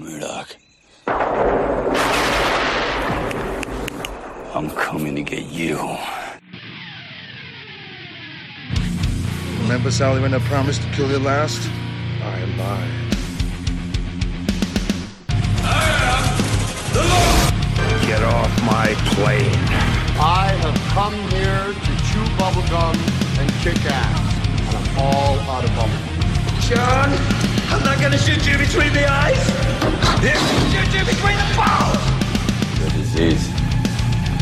Murdoch. I'm coming to get you. Remember, Sally, when I promised to kill you last? I lied. Get off my plane. I have come here to chew bubblegum and kick ass. And I'm all out of bubblegum. John, I'm not gonna shoot you between the eyes. Shoot you between the balls. The disease.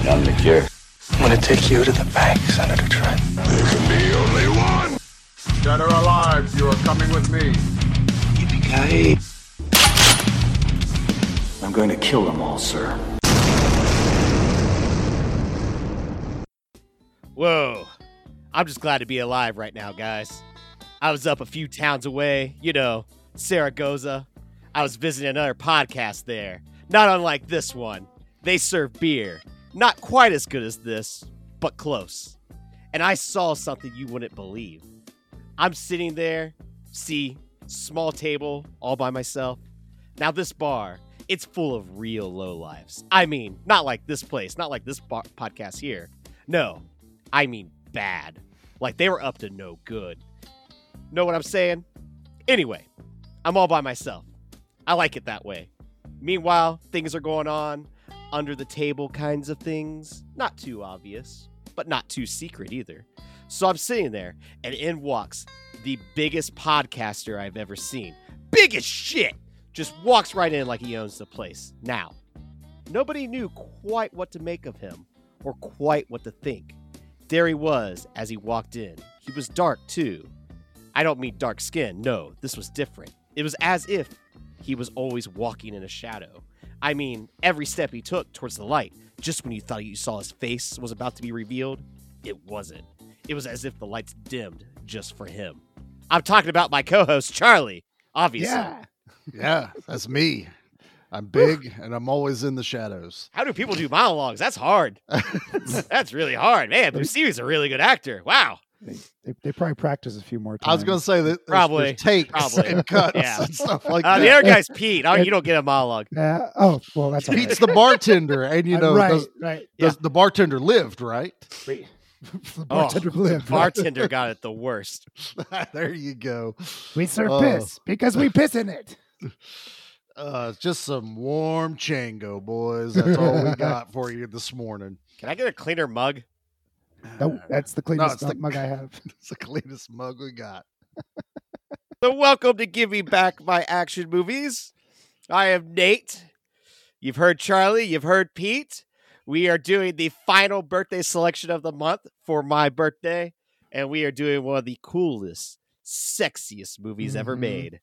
And I'm the cure. I'm gonna take you to the bank, Senator Trent. There can be only one. Dead or alive, you are coming with me. Yippee-ki-yay. I'm going to kill them all, sir. Whoa. I'm just glad to be alive right now, guys. I was up a few towns away, you know, Saragossa. I was visiting another podcast there, not unlike this one. They serve beer. Not quite as good as this, but close. And I saw something you wouldn't believe. I'm sitting there, see, small table, all by myself. Now, this bar, it's full of real lowlifes. I mean, not like this place, not like this bar- podcast here. No, I mean bad. Like they were up to no good. Know what I'm saying? Anyway, I'm all by myself. I like it that way. Meanwhile, things are going on under the table kinds of things. Not too obvious, but not too secret either. So I'm sitting there, and in walks the biggest podcaster I've ever seen. Big as shit! Just walks right in like he owns the place. Now, nobody knew quite what to make of him or quite what to think. There he was as he walked in. He was dark too. I don't mean dark skin, no, this was different. It was as if he was always walking in a shadow. I mean, every step he took towards the light, just when you thought you saw his face was about to be revealed, it wasn't. It was as if the lights dimmed just for him. I'm talking about my co host, Charlie, obviously. Yeah. Yeah, that's me. I'm big and I'm always in the shadows. How do people do monologues? That's hard. That's really hard. Man, Buscemi's a really good actor. Wow. They, they, they probably practice a few more times. I was going to say that there's, Probably. there's takes Probably. and cuts Yeah. and stuff like Uh, that. the other guy's Pete. Oh, you don't get a monologue. Uh, oh, well, that's all right. Pete's the bartender, and you Uh, know, right, does- right. does- the bartender lived, right? the bartender Oh, lived. Bartender got it the worst. there you go. We serve Oh. piss because we piss in it. Uh, just some warm chango, boys. That's all we got for you this morning. Can I get a cleaner mug? No, that's the cleanest it's the- mug I have. It's the cleanest mug we got. So, welcome to Give Me Back My Action Movies. I am Nate. You've heard Charlie, you've heard Pete. We are doing the final birthday selection of the month for my birthday, and we are doing one of the coolest, sexiest movies ever Mhm. made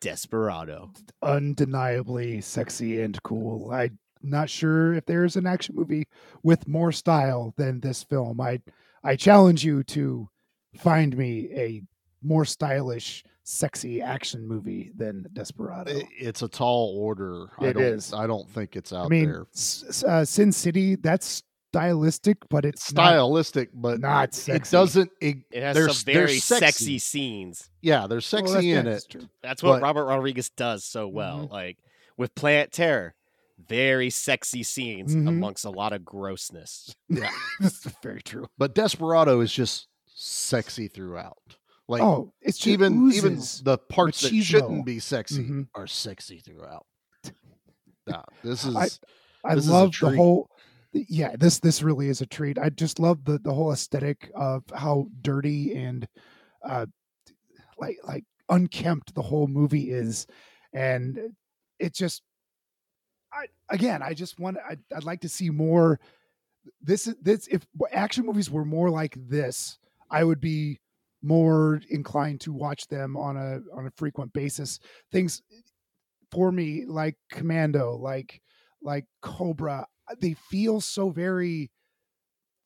Desperado. Undeniably sexy and cool. I'm not sure if there's an action movie with more style than this film. I I challenge you to find me a more stylish, sexy action movie than Desperado. It's a tall order. I It don't, is. I don't think it's out I mean, there. S- S- uh, Sin City, that's stylistic, but it's not- Stylistic, but not sexy. it doesn't. It, It has there's- some very there's sexy. scenes. Yeah, there's Well, sexy that's- in that's it. true. That's what But- Robert Rodriguez does so well. Mhm. Like with Planet Terror, very sexy scenes Mhm. amongst a lot of grossness. Yeah, this is very true. but Desperado is just sexy throughout. Like oh, it's just even even the parts that shouldn't be sexy Mhm. are sexy throughout. Nah, this is I- I this is a love the whole. Yeah, this this really is a treat. I just love the the whole aesthetic of how dirty and uh like like unkempt the whole movie is, and it just. I again, I just want. I'd, I'd like to see more. This is this if action movies were more like this, I would be more inclined to watch them on a on a frequent basis. Things for me like Commando, like like Cobra, they feel so very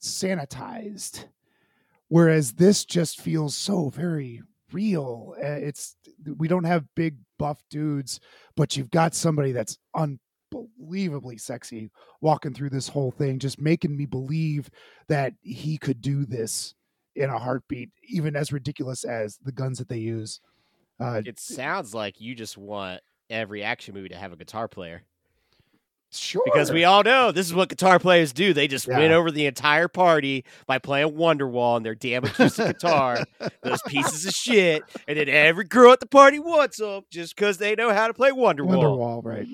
sanitized. Whereas this just feels so very real. Uh, It's we don't have big buff dudes, but you've got somebody that's unbelievably sexy walking through this whole thing, just making me believe that he could do this in a heartbeat, even as ridiculous as the guns that they use. Uh, It sounds like you just want every action movie to have a guitar player Sure. because we all know this is what guitar players do. They just win over the entire party by playing Wonderwall on their damn acoustic guitar. Those pieces of shit, and then every girl at the party wants them just because they know how to play Wonderwall. Wonderwall, right?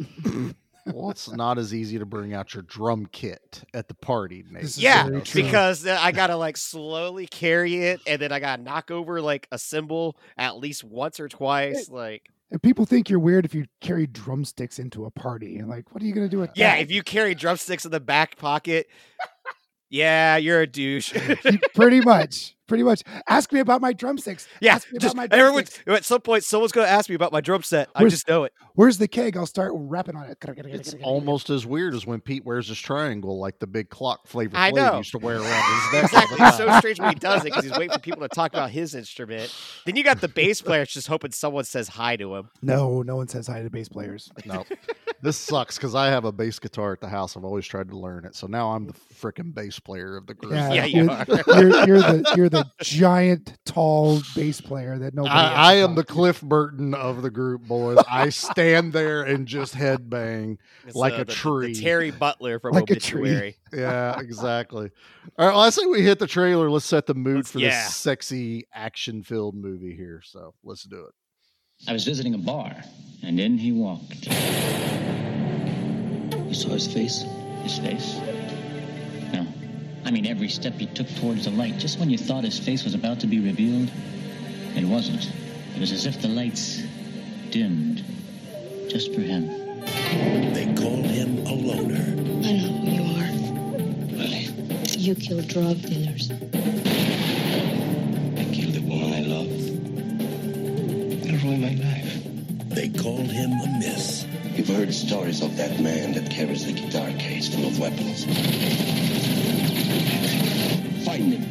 Well, it's not as easy to bring out your drum kit at the party, Nate. Yeah, very true. because uh, I gotta like slowly carry it, and then I gotta knock over like a cymbal at least once or twice. Like, And people think you're weird if you carry drumsticks into a party. And like, what are you gonna do with yeah, that? if you carry drumsticks in the back pocket, yeah, you're a douche. Pretty much, pretty much. Ask me about my drumsticks. yeah, Ask me about just my everyone. drumsticks. At some point, someone's gonna ask me about my drum set. I Where's- just know it. Where's the keg? I'll start rapping on it. It's almost as weird as when Pete wears his triangle, like the big clock flavor I Flav know. used to wear around his neck. Exactly. It's so strange when he does it because he's waiting for people to talk about his instrument. Then you got the bass player just hoping someone says hi to him. No, no one says hi to bass players. No, this sucks because I have a bass guitar at the house. I've always tried to learn it, so now I'm the freaking bass player of the group. Yeah, Yeah, you you're, are. you're, you're the you're the giant, tall bass player that nobody. I, I am the. Cliff Burton of the group, boys. I stand there and just headbang. It's, Like uh, a the- the tree. Terry Butler from Like a tree. Obituary. Yeah, exactly. All right, well, I say we hit the trailer. Let's set the mood Let's- for yeah. this sexy action-filled movie here. So let's do it. I was visiting a bar, and in he walked. You saw his face? His face? No. I mean, every step he took towards the light, just when you thought his face was about to be revealed, it wasn't. It was as if the lights dimmed just for him. They call him a loner. I know who you are. Really? You kill drug dealers. I killed the woman I love. It ruined my life. They call him a miss. You've heard stories of that man that carries the guitar case full of weapons. Find him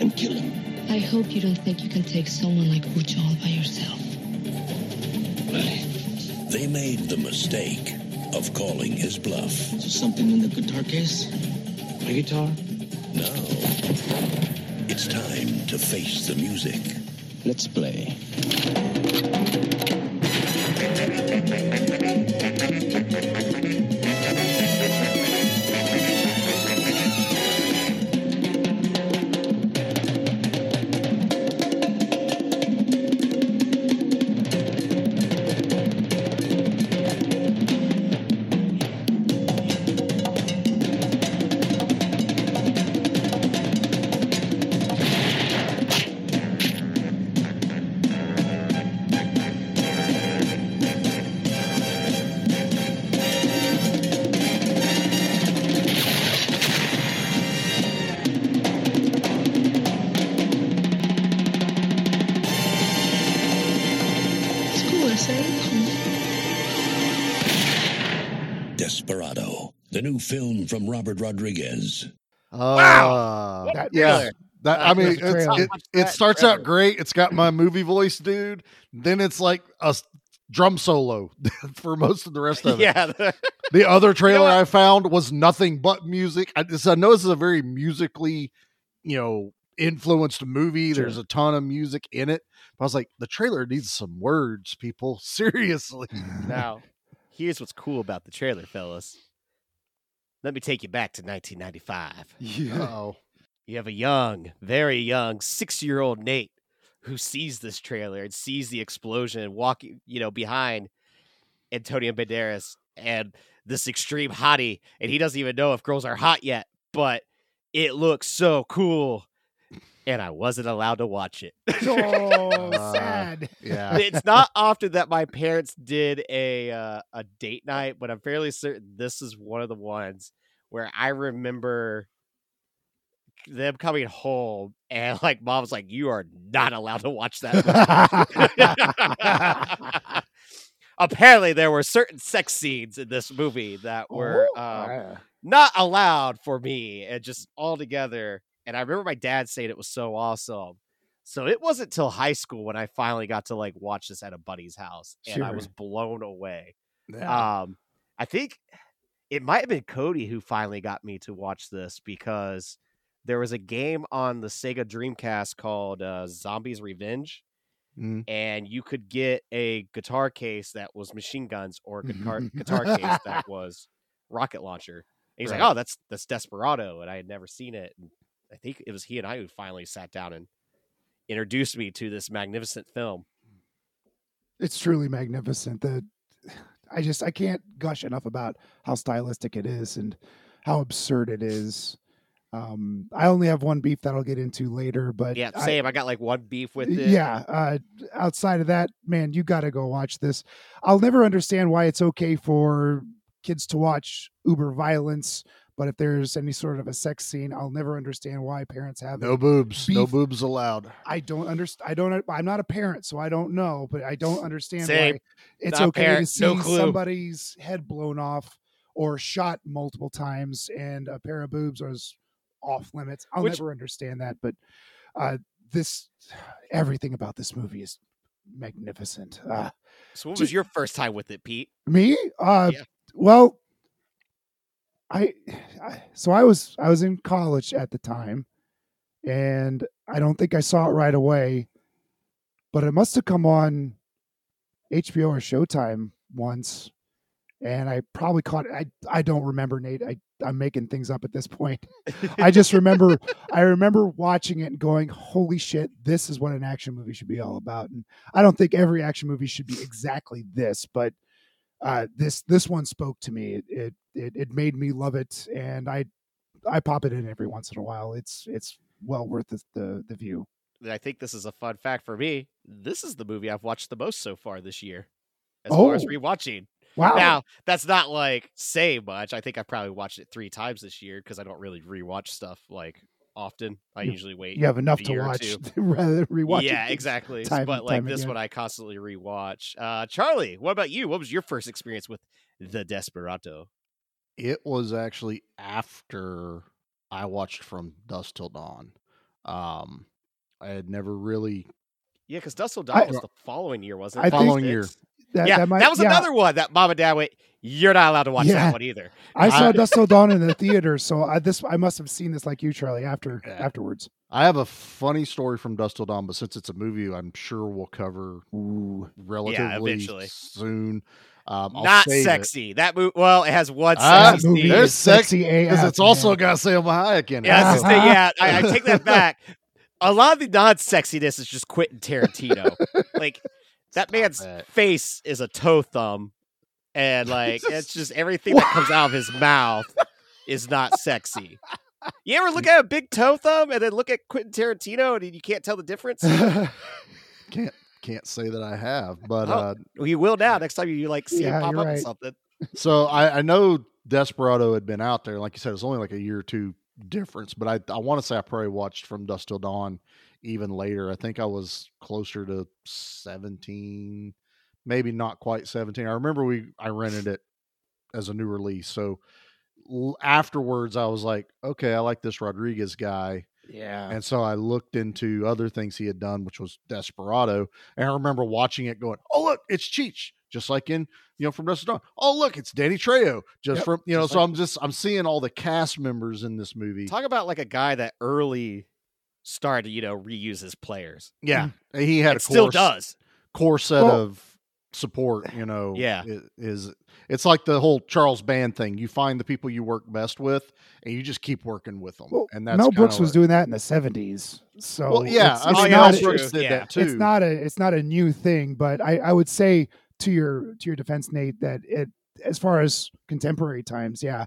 and kill him. I hope you don't think you can take someone like Bucho all by yourself. Really? They made the mistake of calling his bluff. Is there something in the guitar case? My guitar? No. It's time to face the music. Let's play. New from Robert Rodriguez. Wow. Uh, that yeah. That, I mean, it's, it, it starts out great. It's got my movie voice, dude. Then it's like a drum solo for most of the rest of it. Yeah. the- The other trailer what? I found was nothing but music. I, just, I know this is a very musically, you know, influenced movie. Sure. There's a ton of music in it. But I was like, the trailer needs some words, people. Seriously. now, here's what's cool about the trailer, fellas. Let me take you back to 1995. Yeah. You have a young, very young, six-year-old Nate who sees this trailer and sees the explosion and walking, you know, behind Antonio Banderas and this extreme hottie, and he doesn't even know if girls are hot yet, but it looks so cool. And I wasn't allowed to watch it. Oh, Uh, sad. yeah. it's not often that my parents did a uh, a date night, but I'm fairly certain this is one of the ones where I remember them coming home and like mom was like, "You are not allowed to watch that." Apparently, there were certain sex scenes in this movie that were Oh, um, yeah. not allowed for me and just all together. And I remember my dad saying it was so awesome. So it wasn't till high school when I finally got to like watch this at a buddy's house and I was blown away. Yeah. Um I think it might have been Cody who finally got me to watch this because there was a game on the Sega Dreamcast called uh, Zombies Revenge Mhm. and you could get a guitar case that was machine guns or a guitar guitar case that was rocket launcher. And he's Right. like, "Oh, that's that's Desperado," and I had never seen it. And I think it was he and I who finally sat down and introduced me to this magnificent film. it's truly magnificent. The I just I can't gush enough about how stylistic it is and how absurd it is. Um, I only have one beef that I'll get into later, but Yeah, I- same. I, got like one beef with it. Yeah. Uh, outside of that, man, you got to go watch this. I'll never understand why it's okay for kids to watch uber violence, but if there's any sort of a sex scene, I'll never understand why parents have No it. boobs. No boobs allowed. I don't understand. I don't. I'm not a parent, so I don't know. But I don't understand Same. why it's Not okay parent, to see no somebody's head blown off or shot multiple times, and a pair of boobs is off limits. I'll Which- never understand that. But uh, this, everything about this movie is magnificent. Uh, So, what Ju- was your first time with it, Pete? me, uh, Yeah. well, I, I so I was I was in college at the time, and I don't think I saw it right away, but it must have come on HBO or Showtime once, and I probably caught it. I I don't remember Nate. I I'm making things up at this point. I just remember I remember watching it and going, "Holy shit, this is what an action movie should be all about." And I don't think every action movie should be exactly this, but uh, this this one spoke to me. It, it it it made me love it, and I I pop it in every once in a while. It's it's well worth the the, the view. And I think this is a fun fact for me. This is the movie I've watched the most so far this year, as far as Oh. rewatching. Wow. Now, that's not like say much. I think I've probably watched it three times this year because I don't really rewatch stuff like often. I You- usually wait. you have enough a to watch two. rather than rewatch. it Yeah, exactly. Time but like this again. one, I constantly rewatch. Uh, Charlie, what about you? What was your first experience with the Desperado? It was actually after I watched From Dusk Till Dawn. Um, I had never really. Yeah, because Dusk Till I- Dawn was the following year, wasn't I it? think- Following year. Six? That, yeah, that, might, that was yeah, another one that mom and dad went. You're not allowed to watch Yeah. that one either. I saw I- Dusk Till Dawn in the theater, so I, this I must have seen this like you, Charlie, after Yeah. afterwards. I have a funny story from Dusk Till Dawn, but since it's a movie, I'm sure we'll cover Ooh, relatively eventually. soon. Um, I'll not save it. sexy. That movie. Well, it has one Ah, sexy movie scene. There's sexy because it's also man. got Salma Hayek in it. Yeah, that's the so- thing. Yeah, I, I take that back. A lot of the non-sexiness is just Quentin Tarantino. like that Stop man's it. face is a toe thumb, and like it's just everything that comes out of his mouth is not sexy. You ever look at a big toe thumb and then look at Quentin Tarantino and you can't tell the difference? can't can't say that I have, but Oh. uh, Well, you will now. Next time you like see Yeah, him pop up in right. something. so I, I know Desperado had been out there. Like you said, it's only like a year or two difference, but I I want to say I probably watched From Dusk Till Dawn even later. I think I was closer to seventeen, maybe not quite seventeen. I remember we I rented it as a new release, so l- afterwards I was like, okay, I like this Rodriguez guy. Yeah. And so I looked into other things he had done, which was Desperado. And I remember watching it going, Oh, look, it's Cheech, just like in, you know, from Dusk Dawn. Oh, look, it's Danny Trejo. Just Yep, from, you know, so like- I'm just, I'm seeing all the cast members in this movie. Talk about like a guy that early started, to, you know, reuse his players. yeah. He had It a still does. core set Well- of support, you know. Yeah. i- Is, it's like the whole Charles Band thing. You find the people you work best with and you just keep working with them. well, and that's Mel Brooks was what- doing that in the seventies. So Well, yeah. it's, I it's mean, yeah, Mel not Brooks did Yeah. that too. it's not a it's not a new thing, but I, I would say to your to your defense, Nate, that it as far as contemporary times, yeah,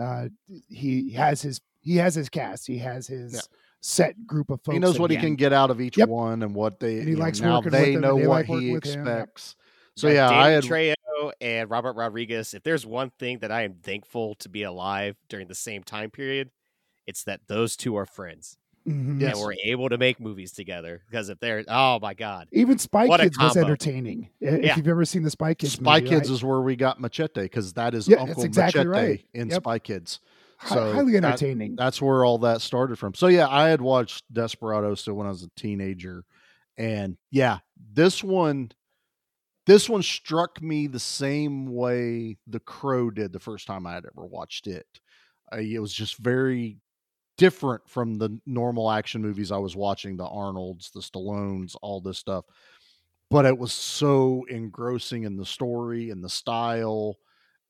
uh, he has his he has his cast, he has his Yeah. Set group of folks. he knows that what he can- can get out of each Yep. one and what they And he you know, likes now working with they know they what like he with him, expects. So Got yeah, Danny I had Trejo and Robert Rodriguez. If there's one thing that I am thankful to be alive during the same time period, it's that those two are friends Mhm. Yes. and we're able to make movies together. Because if they're, oh my god, Even Spy What Kids was entertaining. I- If Yeah. you've ever seen the Spy Kids, Spy movie, Kids I- is where we got Machete because that is Yeah, Uncle exactly Machete right. in Yep. Spy Kids. So highly that- entertaining. That's where all that started from. So yeah, I had watched Desperado still when I was a teenager, and yeah, this one, this one struck me the same way The Crow did the first time I had ever watched it. Uh, it was just very different from the normal action movies I was watching, the Arnolds, the Stallones, all this stuff. but it was so engrossing in the story and the style.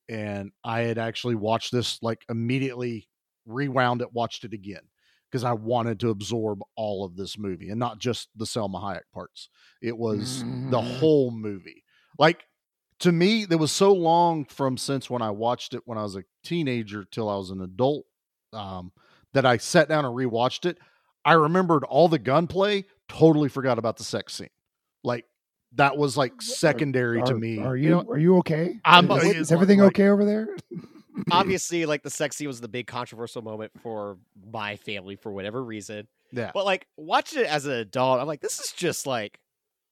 And I had actually watched this like immediately rewound it, watched it again because I wanted to absorb all of this movie and not just the Salma Hayek parts. It was the Mhm. whole movie. Like to me, there was so long from since when I watched it when I was a teenager till I was an adult um, that I sat down and rewatched it. I remembered all the gunplay, totally forgot about the sex scene. Like that was like secondary to Are- me. Are you, know, are you okay? I'm- is, it's is everything like- okay over there? Obviously, like the sex scene was the big controversial moment for my family for whatever reason. yeah. But like watching it as an adult, I'm like, this is just like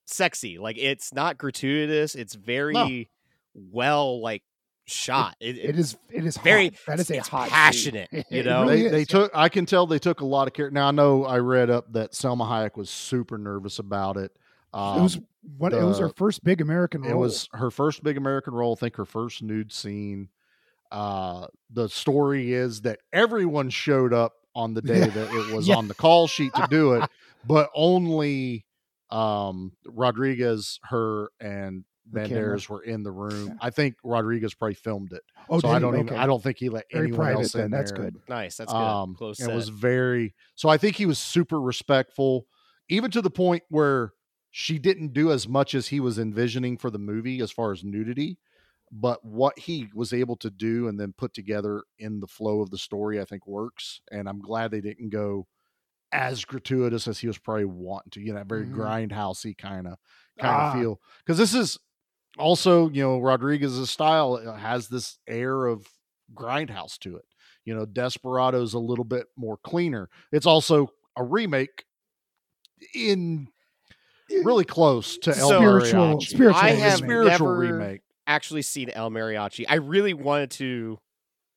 sexy. Like it's not gratuitous. It's very well like shot. It, It is. It is very Hot. That is a it's hot. scene. passionate, you know? really they, they took i can tell they took a lot of care now i know i read up that salma hayek was super nervous about it um, it was what it was her first big American role. it was her first big american role i think her first nude scene uh the story is that everyone showed up on the day that it was Yeah. on the call sheet to do it but only um rodriguez her and The camera. Banderas were in the room. Yeah. I think Rodriguez probably filmed it, oh, so did I don't even. Okay. I don't think he let Very anyone private else then. in That's there. good. Nice. That's good. Um, Close It set. was very so. I think he was super respectful, even to the point where she didn't do as much as he was envisioning for the movie as far as nudity. But what he was able to do and then put together in the flow of the story, I think works. And I'm glad they didn't go as gratuitous as he was probably wanting to. You know, very Mhm. grindhousey kind of kind of Ah. feel. Because this is also, you know, Rodriguez's style uh, has this air of grindhouse to it. You know, Desperado's a little bit more cleaner. It's also a remake in really close to El Spiritual- Mariachi. spiritual I have spiritual never remake. actually seen El Mariachi. I really wanted to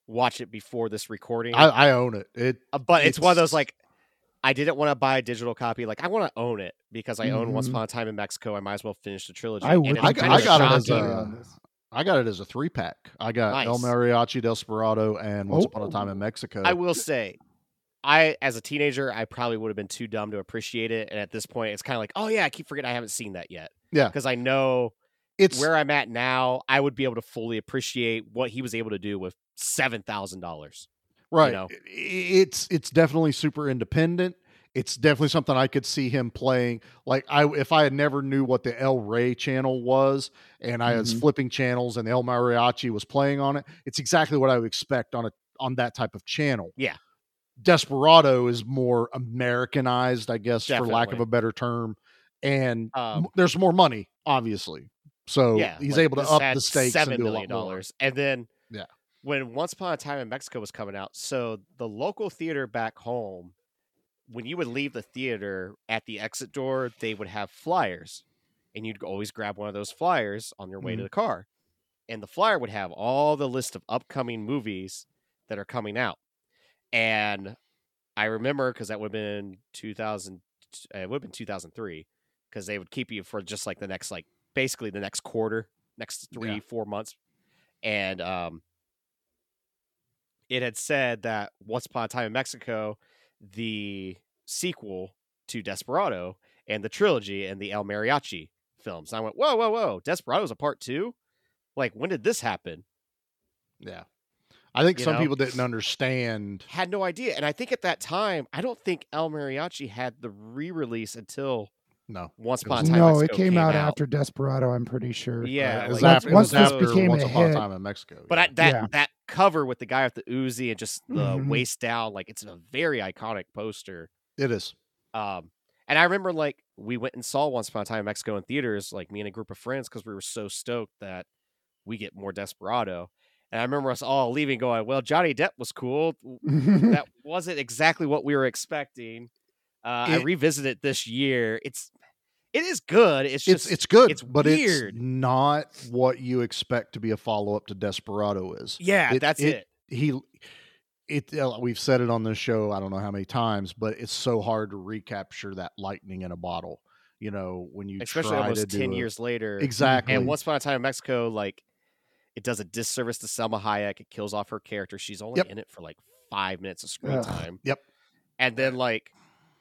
watch it before this recording, I, I own it. It uh, but it's, one of those like I didn't want to buy a digital copy. Like I want to own it because I own Once Mhm. Upon a Time in Mexico. I might as well finish the trilogy. I would. I got- I got it as shocking. a- on this. I got it as a three pack. I got El Mariachi, Desperado, and Once Oh. Upon a Time in Mexico. I will say, I as a teenager, I probably would have been too dumb to appreciate it. And at this point, it's kind of like, oh yeah, I keep forgetting I haven't seen that yet. Yeah. because I know it's where I'm at now. I would be able to fully appreciate what he was able to do with seven thousand dollars. right. know. It's it's definitely super independent. It's definitely something I could see him playing. Like I, if I had never knew what the El Rey channel was, and I was Mhm. flipping channels, and El Mariachi was playing on it, it's exactly what I would expect on a on that type of channel. Yeah. Desperado is more Americanized, I guess, for lack of a better term, and Um, there's more money, obviously. So yeah, he's like, able to up the stakes seven and do a million dollars. And then Yeah. when Once Upon a Time in Mexico was coming out, so the local theater back home, when you would leave the theater at the exit door, they would have flyers, and you'd always grab one of those flyers on your way to Mhm. the car, and the flyer would have all the list of upcoming movies that are coming out, and I remember because that would have been two thousand, uh, it would have been two thousand three, because they would keep you for just like the next like basically the next quarter, next three Yeah. four months, and um, it had said that Once Upon a Time in Mexico, the sequel to Desperado and the trilogy and the El Mariachi films. And I went, whoa, whoa, whoa! Desperado's a part two. Like, when did this happen? Yeah. I think You some know? people didn't understand. Had no idea. And I think at that time, I don't think El Mariachi had the re-release until No. Once It Upon a Time. in No, it Mexico came out after Desperado. I'm pretty sure. Yeah, it was like, after, it once was this after became Once a Upon a hit- Time in Mexico. But yeah. I, that Yeah. that cover with the guy with the Uzi and just the Mhm. waist down, like it's a very iconic poster. it is. Um, and I remember like we went and saw Once Upon a Time in Mexico in theaters, like me and a group of friends, because we were so stoked that we get more Desperado. And I remember us all leaving, going, "Well, Johnny Depp was cool. that wasn't exactly what we were expecting." Uh, I It- revisited it this year. It's it is good. It's It's just it's good, it's but weird. it's not what you expect to be a follow up to Desperado is. yeah, it- that's it. He it uh, we've said it on this show I don't know how many times, but it's so hard to recapture that lightning in a bottle. You know, when you Especially try almost ten a- years later. Exactly. And Once Upon a Time in Mexico, like it does a disservice to Salma Hayek. It kills off her character. She's only Yep. in it for like five minutes of screen Ugh. time. Yep. And then like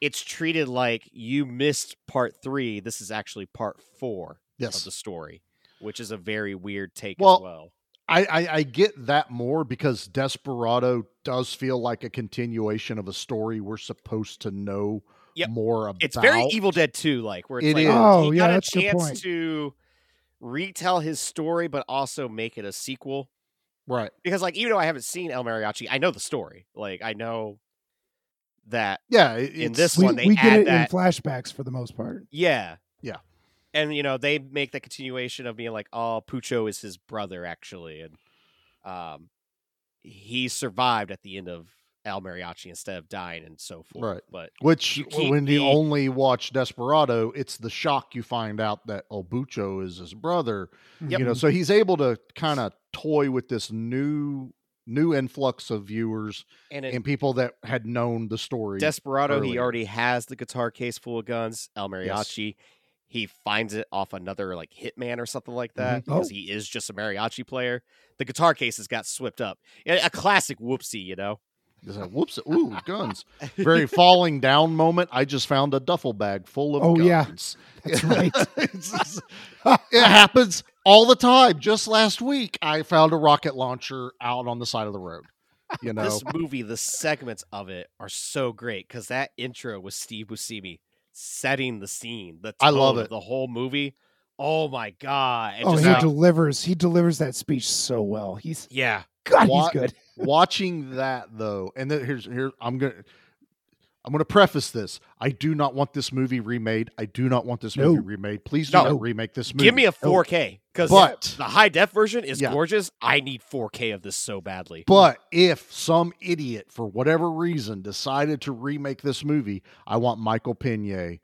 it's treated like you missed part three. This is actually part four Yes. of the story, which is a very weird take Well, as well. I, I I get that more because Desperado does feel like a continuation of a story we're supposed to know Yep. more about. It's very Evil Dead 2 like, where it's It like is. Oh, he yeah, got a that's a chance point. to retell his story, but also make it a sequel. right. Because, like, even though I haven't seen El Mariachi, I know the story. Like, I know that Yeah, in this we, one they we get add it that. in flashbacks for the most part. yeah, Yeah. and you know they make the continuation of being like, oh, Bucho is his brother actually, and um, he survived at the end of El Mariachi instead of dying and so forth. Right. But Which, you keep when you the- only watch Desperado, it's the shock you find out that Obucho is his brother. Yep. You know, so he's able to kind of toy with this new new influx of viewers and in and people that had known the story. Desperado, he already has the guitar case full of guns. El Mariachi, he finds it off another like hitman or something like that Mhm. because Oh. he is just a mariachi player. The guitar case has got swept up. A a classic whoopsie, you know. It's like, whoops! Ooh, guns! Very falling down moment. I just found a duffel bag full of Oh, yeah. That's right. Just- it happens all the time. Just last week, I found a rocket launcher out on the side of the road. You know, This movie, the segments of it are so great because that intro with Steve Buscemi setting the scene. The I love tone of it. The whole movie. Oh my god! And oh, just he like- delivers. He delivers that speech so well. He's yeah. God. Wa- He's good. Watching that though, and then here's here I'm gonna I'm gonna preface this. I do not want this movie remade. I do not want this movie No. remade. Please do No. not remake this movie. Give me a 4K because But- the high def version is Yeah. gorgeous. I need 4K of this so badly. But if some idiot, for whatever reason, decided to remake this movie, I want Michael Pena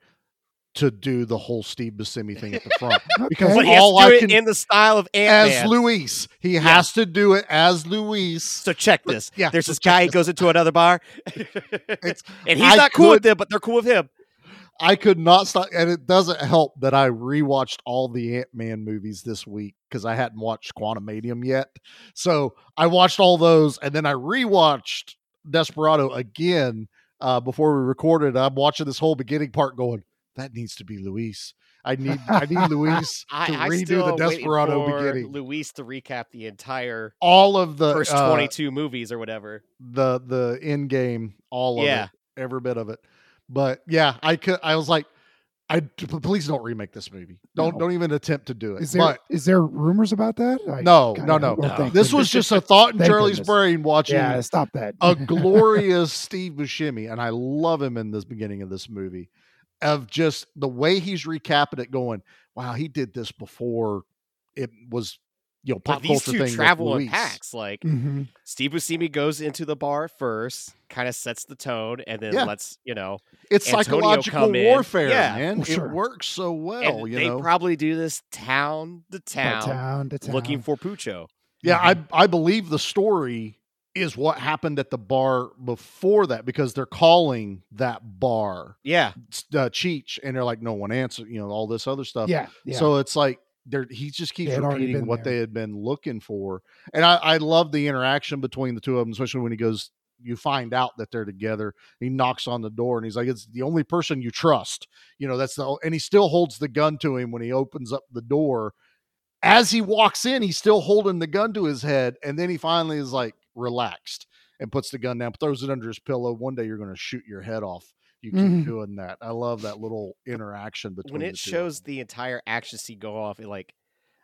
to do the whole Steve Buscemi thing at the front. because But he has to all do I it can in the style of Ant as Man. Luis, he has to do it as Luis. So check But- this. yeah, There's so this check guy. He goes into another bar, It's- and he's I not cool with them, but they're cool with him. I could not stop, and it doesn't help that I rewatched all the Ant Man movies this week because I hadn't watched Quantumania yet. So I watched all those, and then I rewatched Desperado again uh, before we recorded. I'm watching this whole beginning part, going, "That needs to be Luis. I need, I need Luis to I, I redo still the Desperado for beginning. Luis to recap the entire All of the first uh, 22 movies or whatever. the the end game, all of Yeah. it, every bit of it. But yeah, I could. I was like, I p- please don't remake this movie. Don't No. don't even attempt to do it. Is there is but there rumors about that? I- no, God, no, no, oh, This was just a thought in Charlie's brain watching yeah. Stop that. a glorious Steve Buscemi, and I love him in this beginning of this movie. Of just the way he's recapping it, going, "Wow, he did this before it was, you know, But pop these culture two thing." travel in Luis." packs. Like Mhm. Steve Buscemi goes into the bar first, kind of sets the tone, and then Yeah. lets you know. It's Antonio psychological warfare, Yeah. man. Well, sure. It works so well, and you they know. probably do this town to town, town to town. looking for Bucho. Yeah, I I believe the story is what happened at the bar before that because they're calling that bar Yeah, uh, Cheech, and they're like, no one answered, you know, all this other stuff. Yeah. Yeah. So it's like they're he just keeps They had already repeating what there. they had been looking for, and I I love the interaction between the two of them, especially when he goes. You find out that they're together. He knocks on the door and he's like, "It's the only person you trust." You know, that's the and he still holds the gun to him when he opens up the door. As he walks in, he's still holding the gun to his head, and then he finally is like relaxed and puts the gun down, throws it under his pillow. One day you're going to shoot your head off. You keep Mhm. doing that. I love that little interaction between when the it two shows the entire action scene go off, it like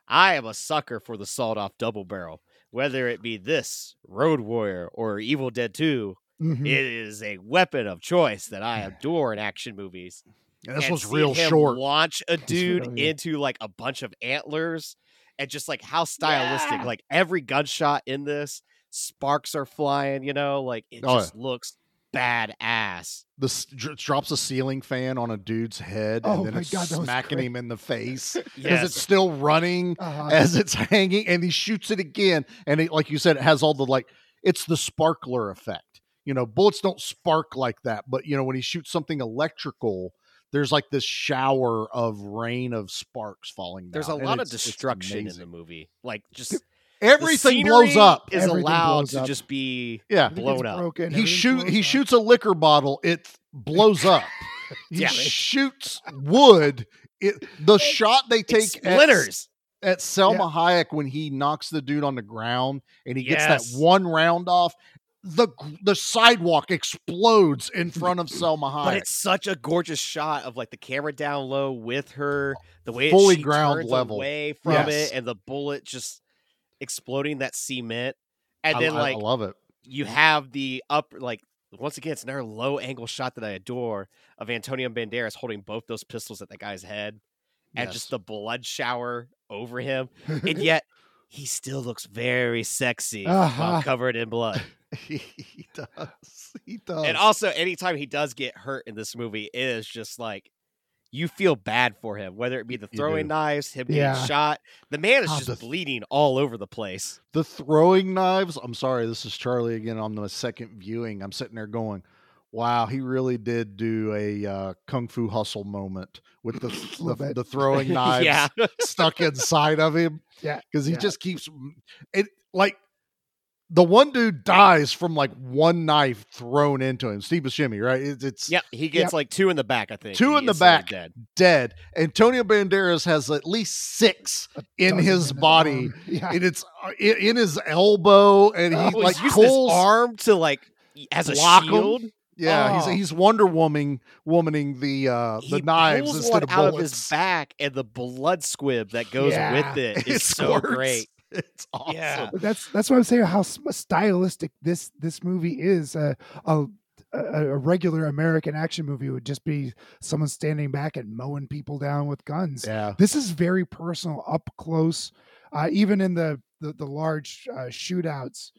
I am a sucker for the sawed off double barrel. Whether it be this Road Warrior or Evil Dead 2, Mhm. it is a weapon of choice that I adore in action movies. And this was real short. Launch a dude really- into like a bunch of antlers, and just like how stylistic. Yeah. Like every gunshot in this, sparks are flying. You know, like it Oh, yeah. just looks badass. the s- dr- drops a ceiling fan on a dude's head Oh and then my it's God, smacking him in the face because Yes. it's still running Uh-huh. as it's hanging and he shoots it again and it, like you said it has all the like it's the sparkler effect you know bullets don't spark like that but you know when he shoots something electrical there's like this shower of rain of sparks falling There's a lot of it's- it's destruction in the movie. Like just Everything blows up. Is Everything allowed blows to up. just be Yeah. Blown up. broken, he shoot he up. shoots a liquor bottle it blows up he Yeah. shoots wood it the shot they It take at, splinters. at Salma Hayek when he knocks the dude on the ground and he gets that one round off the the sidewalk explodes in front of Salma Hayek But it's such a gorgeous shot of like the camera down low with her, the way Fully she ground turns level. away from Yes. it, and the bullet just exploding that cement, and I- then I, like I love it you have the up like once again it's another low angle shot that I adore of Antonio Banderas holding both those pistols at the guy's head, and Yes. just the blood shower over him, and yet he still looks very sexy while Uh-huh. covered in blood. he does he does And also, anytime he does get hurt in this movie, it is just like you feel bad for him, whether it be the throwing knives, him getting shot. The man is Oh, just the- bleeding all over the place. the throwing knives i'm sorry this is charlie again on the second viewing i'm sitting there going wow he really did do a uh, kung fu hustle moment with the the, the throwing knives yeah, stuck inside of him Yeah, because he yeah. just keeps it like the one dude dies from like one knife thrown into him steve Buscemi, right it's, it's yep. He gets Yep. like two in the back. I think Two He in the back. Dead. dead antonio banderas has at least six in Dozen his body. Yeah. and it's uh, in, in his elbow and he Oh, like he's his pulls arm to like as a block 'em. shield. Yeah, Oh. he's he's Wonder Womaning womaning the uh the he knives pulls instead one of out of his back, and the blood squib that goes Yeah. with it It is so great. It's awesome. Yeah. That's that's what I'm saying. How stylistic this this movie is. Uh, a a a regular American action movie would just be someone standing back and mowing people down with guns. Yeah. This is very personal, up close. Uh, even in the the, the large uh, shootouts,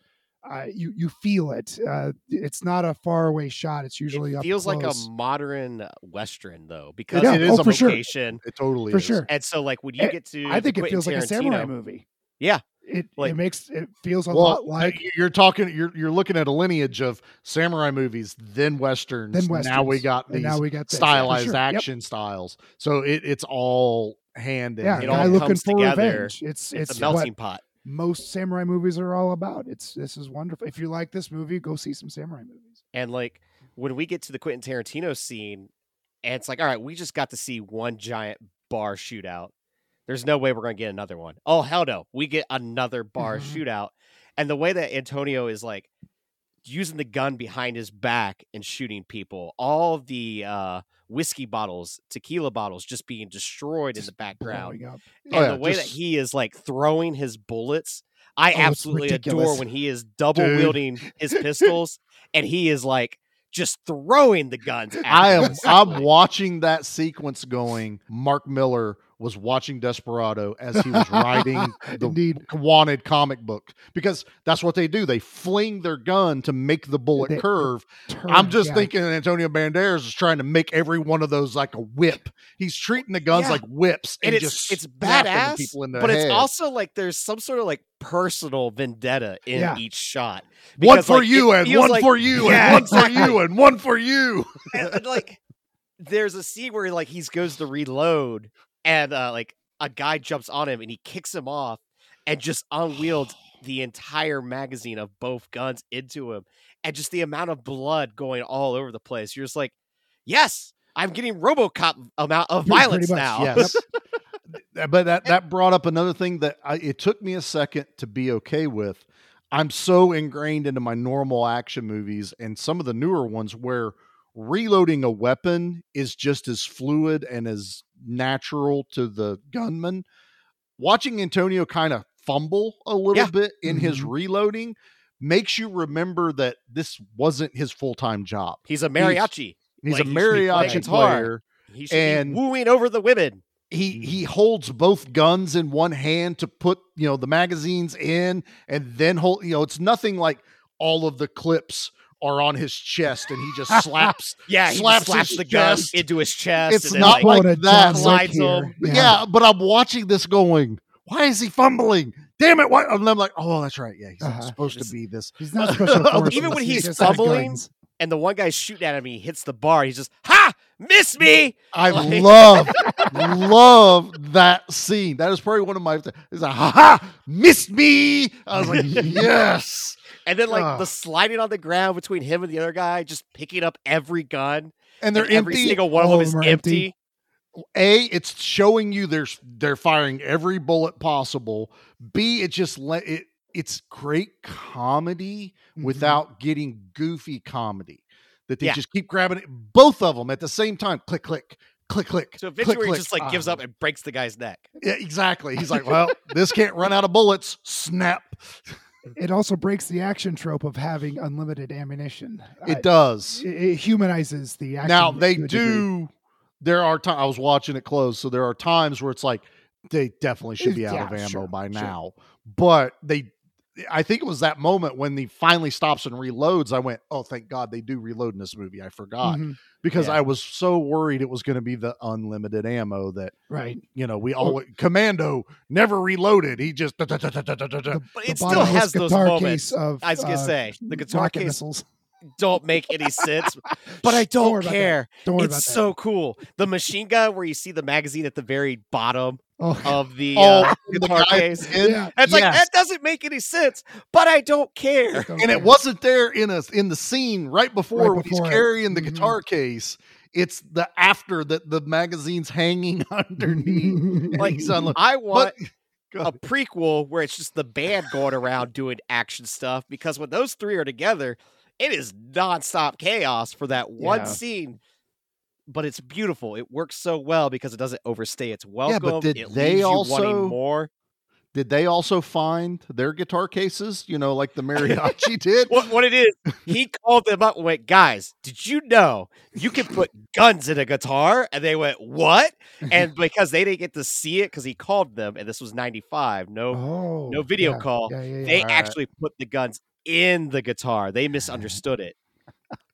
uh, you you feel it. Uh, it's not a far away shot. It's usually It up feels like a modern western though, because Yeah, it oh, a for sure. location. It totally for is. sure. And so, like when you Eh, get to, I think it Quentin feels like a samurai movie. Yeah, It Like- it makes it feels a Well, lot like you're talking you're you're looking at a lineage of samurai movies, then westerns. Then westerns Now we got these now we got this, stylized sure. Yep. action styles. So it, it's all hand in yeah, it all comes for together. revenge. It's it's, it's a melting what pot. most samurai movies are all about. It's this is wonderful. If you like this movie, go see some samurai movies. And like when we get to the Quentin Tarantino scene, and it's like, all right, we just got to see one giant bar shootout. There's no way we're going to get another one. Oh hell no, we get another bar Mhm. shootout. And the way that Antonio is like using the gun behind his back and shooting people, all the uh, whiskey bottles, tequila bottles, just being destroyed in the background. blowing and Oh, yeah, the way just- that he is like throwing his bullets i Oh, absolutely adore when he is double Dude. wielding his pistols and he is like just throwing the guns at I am. I'm watching that sequence going. Mark Millar was watching Desperado as he was writing the Indeed. wanted comic book because that's what they do. They fling their gun to make the bullet They- curve. Turn, I'm just yeah. thinking Antonio Banderas is trying to make every one of those like a whip. He's treating the guns Yeah. like whips and, and it's just it's badass people in the but head. it's also like there's some sort of like personal vendetta in Yeah. each shot one for like, you and one like- for you Yeah, and one exactly. for you and one for you. and, and, like there's a scene where like he goes to reload and uh like a guy jumps on him and he kicks him off and just unwields the entire magazine of both guns into him and just the amount of blood going all over the place you're just like yes i'm getting robocop amount of Pretty- violence much, now Yes. But that that brought up another thing that I, it took me a second to be okay with. I'm so ingrained into my normal action movies and some of the newer ones where reloading a weapon is just as fluid and as natural to the gunman. Watching Antonio kind of fumble a little Yeah. bit in his Mhm. reloading makes you remember that this wasn't his full-time job. he's a mariachi He's Like, a he should be playing mariachi guitar. player he and- wooing over the women he he holds both guns in one hand to put you know the magazines in and then hold you know it's nothing like all of the clips are on his chest and he just slaps yeah Slaps slaps the gun into his chest It's and not like, like that. Slides him. yeah. but i'm watching this going why is he fumbling damn it why and i'm like oh that's right yeah he's Uh-huh. supposed It's- to be this He's not special. Even when he he's fumbling, and the one guy's shooting at him, he hits the bar. He's just ha miss me. I Like- love, love that scene. That is probably one of my. It's like, ha ha, missed me. I was like, yes. And then like Ah. the sliding on the ground between him and the other guy, just picking up every gun, And they're every empty. single one of All them of is them are empty. empty. A, it's showing you they're they're firing every bullet possible. B, it just let it. It's great comedy Mhm. without getting goofy comedy. That they Yeah. just keep grabbing it, both of them at the same time. Click, click, click, click. So click, eventually, he click. just like Ah, gives up and breaks the guy's neck. Yeah, exactly. He's like, well, this can't run out of bullets. Snap. It also breaks the action trope of having unlimited ammunition. It I- does. It, it humanizes the action. now they a degree. do. There are times I was watching it close, so there are times where it's like they definitely should be out of ammo sure, by sure. now. But they, I think it was that moment when he finally stops and reloads. I went, "Oh, thank God they do reload in this movie." I forgot Mhm, because Yeah. I was so worried it was going to be the unlimited ammo that right. you know we all Commando never reloaded. He just But The it still has those guitar moments. of, I was gonna uh, say the guitar rocket case missiles. don't make any sense, but I Don't don't care. Don't worry It's about that. so cool. The machine gun where you see the magazine at the very bottom Oh, of the Oh, uh, the guitar guy- case. yeah. It's like that doesn't make any sense, but I don't care. Don't and it wasn't there in a in the scene right before Right when he's before it. carrying the Mhm. guitar case. It's the after that the magazine's hanging underneath. Like He's unlo- I want but a prequel where it's just the band going around doing action stuff because when those three are together, it is nonstop chaos for that one Yeah. scene. But it's beautiful. It works so well because it doesn't overstay its welcome. Yeah, but did it they also- wanting more. did they also find their guitar cases? You know, like the mariachi did. What what it is? He called them up and went, "Guys, did you know you can put guns in a guitar?" And they went, "What?" And because they didn't get to see it because he called them, and this was '95, no oh, no video yeah, call. Yeah, yeah, they Right. actually put the guns in the guitar. They ah. misunderstood it.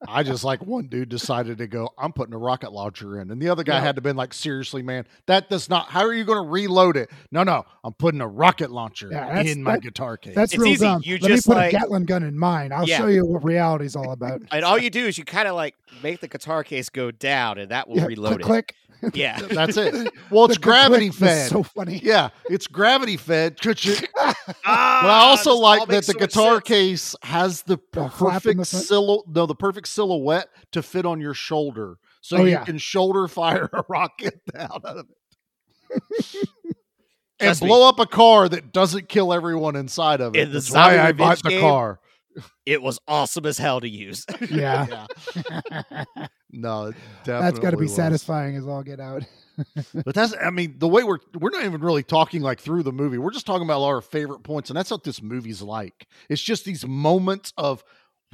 I just like one dude decided to go. I'm putting a rocket launcher in, and the other guy Yeah. had to been like, seriously, man, that does not. How are you going to reload it? No, no, I'm putting a rocket launcher Yeah, in my that- guitar case. That's It's real easy. dumb. You Let just, me put like- a Gatling gun in mine. I'll Yeah. show you what reality's all about. And all you do is you kind of like make the guitar case go down, and that will yeah, reload click, it. click. Yeah. That's it. Well, it's The- the gravity fed. So funny. yeah, it's gravity fed. Could you- Ah, But I also like that the so guitar sense. case has the The flap in the perfect front? silhouette, no, the perfect silhouette to fit on your shoulder, so Oh, you yeah. can shoulder fire a rocket out of it. and blow up a car that doesn't kill everyone inside of it. In the That's why I bought the game, car. It was awesome as hell to use. Yeah. No, it That's got to be was. satisfying as all get out. But that's, I mean, the way we're we're not even really talking like through the movie. We're just talking about our favorite points, and that's what this movie's like. It's just these moments of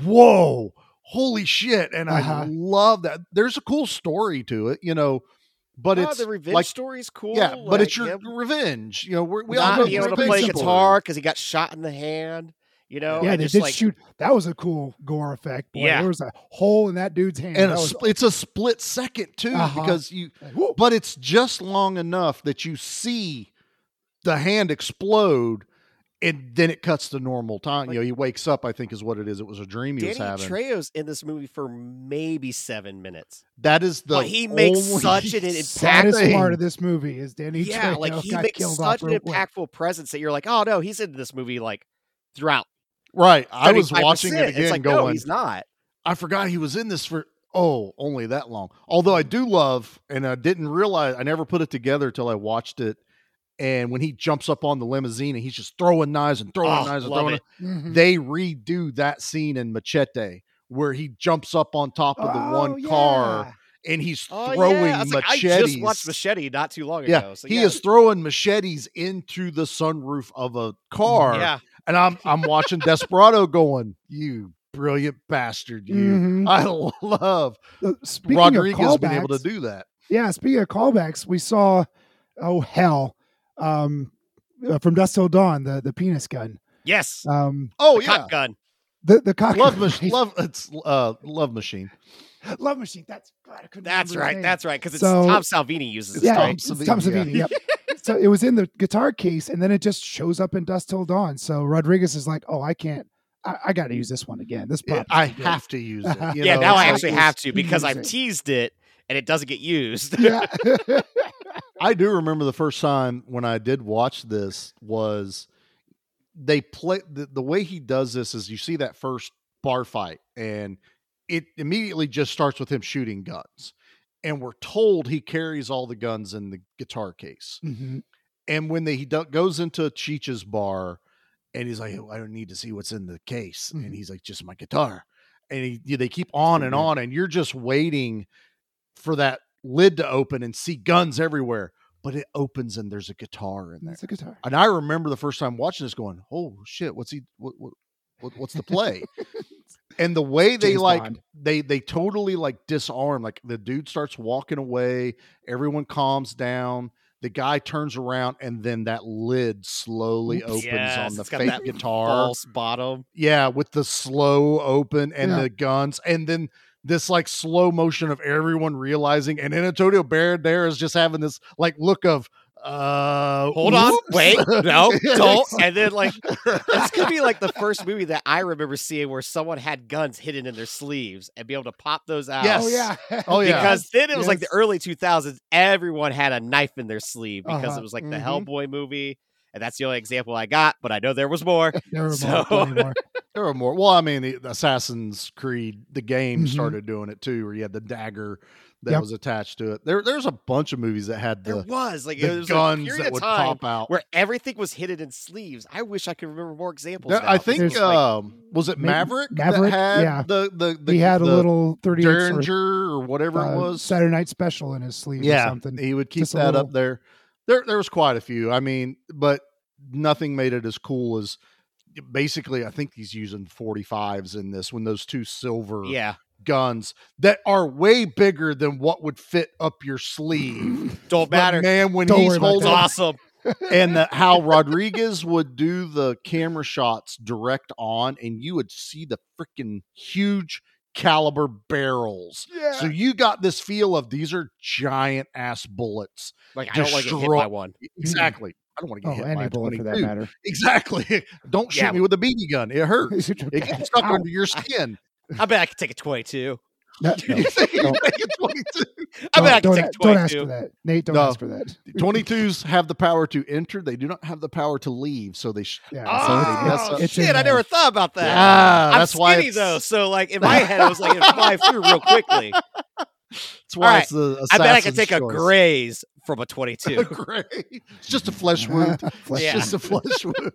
whoa, holy shit, and Uh-huh. I love that. There's a cool story to it, you know, but Oh, it's the revenge like story's cool. yeah, but it's your him revenge. You know, we're, we all not know being able to play story. guitar because he got shot in the hand. You know, yeah, and they just did like shoot. That was a cool gore effect. Boy. Yeah. there was a hole in that dude's hand. and That a was- it's a split second too Uh-huh. because you like, but it's just long enough that you see the hand explode and then it cuts to normal time. you know, he wakes up, I think is what it is. It was a dream he Danny was having. Trejo's in this movie for maybe seven minutes. that is the but he makes only such an saddest impactful. part of this movie is Danny Yeah, Trejo like he got makes such an real quick. impactful presence that you're like, oh no, he's in this movie like throughout. Right. I was watching it again like, no, going, he's not. I forgot he was in this for oh, only that long. Although I do love and I didn't realize I never put it together till I watched it. And when he jumps up on the limousine and he's just throwing knives and throwing Oh, knives and throwing it. Mhm. they redo that scene in Machete where he jumps up on top of the Oh, one car and he's Oh, throwing yeah. I, was like, I just watched Machete not too long yeah, ago. So he yeah. is throwing machetes into the sunroof of a car. Yeah, And I'm I'm watching Desperado going, you brilliant bastard, you. Mhm. I love Uh, Speaking Rodriguez being able to do that. Yeah, speaking of callbacks, we saw oh hell, um, uh, from Dusk Till Dawn, the the penis gun, yes. um, Oh The yeah. cock gun. the the cock Love machine. Love it's uh love machine. love machine. That's God, I couldn't That's remember his right. That's right. Because it's So- Tom Savini uses it. yeah, Tom it's Savini, Tom yeah. Savini. Yep. so it was in the guitar case, and then it just shows up in Dusk Till Dawn. So Rodriguez is like, "Oh, I can't. I, I got to use this one again. This Yeah, prop. I have to use it. you yeah, know, now it's I like- actually have to because I've teased it and it doesn't get used. Yeah. I do remember the first time when I did watch this was they play the, the way he does this is you see that first bar fight and it immediately just starts with him shooting guns. And we're told he carries all the guns in the guitar case. Mhm. And when they, he do, goes into Cheech's bar and he's like, "Oh, I don't need to see what's in the case. And he's like, just my guitar. And he, they keep on and on. And you're just waiting for that lid to open and see guns everywhere. But it opens and there's a guitar in there. It's a guitar. And I remember the first time watching this going, oh shit, what's he, what, what, what what's the play? and the way they James like Bond. they they totally like disarm like the dude starts walking away everyone calms down the guy turns around and then that lid slowly opens Yes, on the fake guitar false bottom. yeah with the slow open and Yeah. the guns and then this like slow motion of everyone realizing and then antonio Banderas there is just having this like look of uh Hold on, whoops. wait, no, don't. And then like this could be like the first movie that I remember seeing where someone had guns hidden in their sleeves and be able to pop those out. Yes. Oh yeah. Oh, yeah. Because then it was like the early 2000s, everyone had a knife in their sleeve because Uh-huh. it was like the Mhm. Hellboy movie. And that's the only example I got, but I know there was more. There were So- more. There were more. Well, I mean, the Assassin's Creed, the game Mhm. started doing it too, where you had the dagger that Yep. was attached to it. There, there's a bunch of movies that had There was like the it was guns that would pop out. where everything was hidden in sleeves. I wish I could remember more examples. There-. I think, There's, like, um, was it Maverick, Maverick, that had yeah. the the, the he had a little 30 Derringer or whatever it was. Saturday night special in his sleeve or yeah, something. he would keep Just that little- up there. There, there was quite a few. I mean, but nothing made it as cool as basically. I think he's using 45s in this when those two silver yeah, guns that are way bigger than what would fit up your sleeve. don't But matter. man, when Don't he's holding that. awesome. and the, how Rodriguez would do the camera shots direct on, and you would see the freaking huge caliber barrels. Yeah. So you got this feel of these are giant ass bullets. Like I don't like to get hit by one. Exactly. I don't want to oh, get hit by any a bullet for that matter. Exactly. Don't shoot Yeah. me with a BB gun. It hurts. It gets stuck Ow. under your skin. I bet I could take a 22. No, no, you think you don't- make it 22? I bet I could don't, take a- a don't ask for that. Nate, don't No. ask for that. 22s have the power to enter. They do not have the power to leave. So they. Sh- Yeah, so so they mess Oh, up. it's in shit, I there. never thought about that. Ah, I'm that's why skinny it's- though, so like in my head, I was like, it fly through real quickly. That's why Alright, it's the. I bet I could assassin's take a choice. graze from a 22. Gray. It's just a flesh wound. Flesh It's Yeah. just a flesh wound.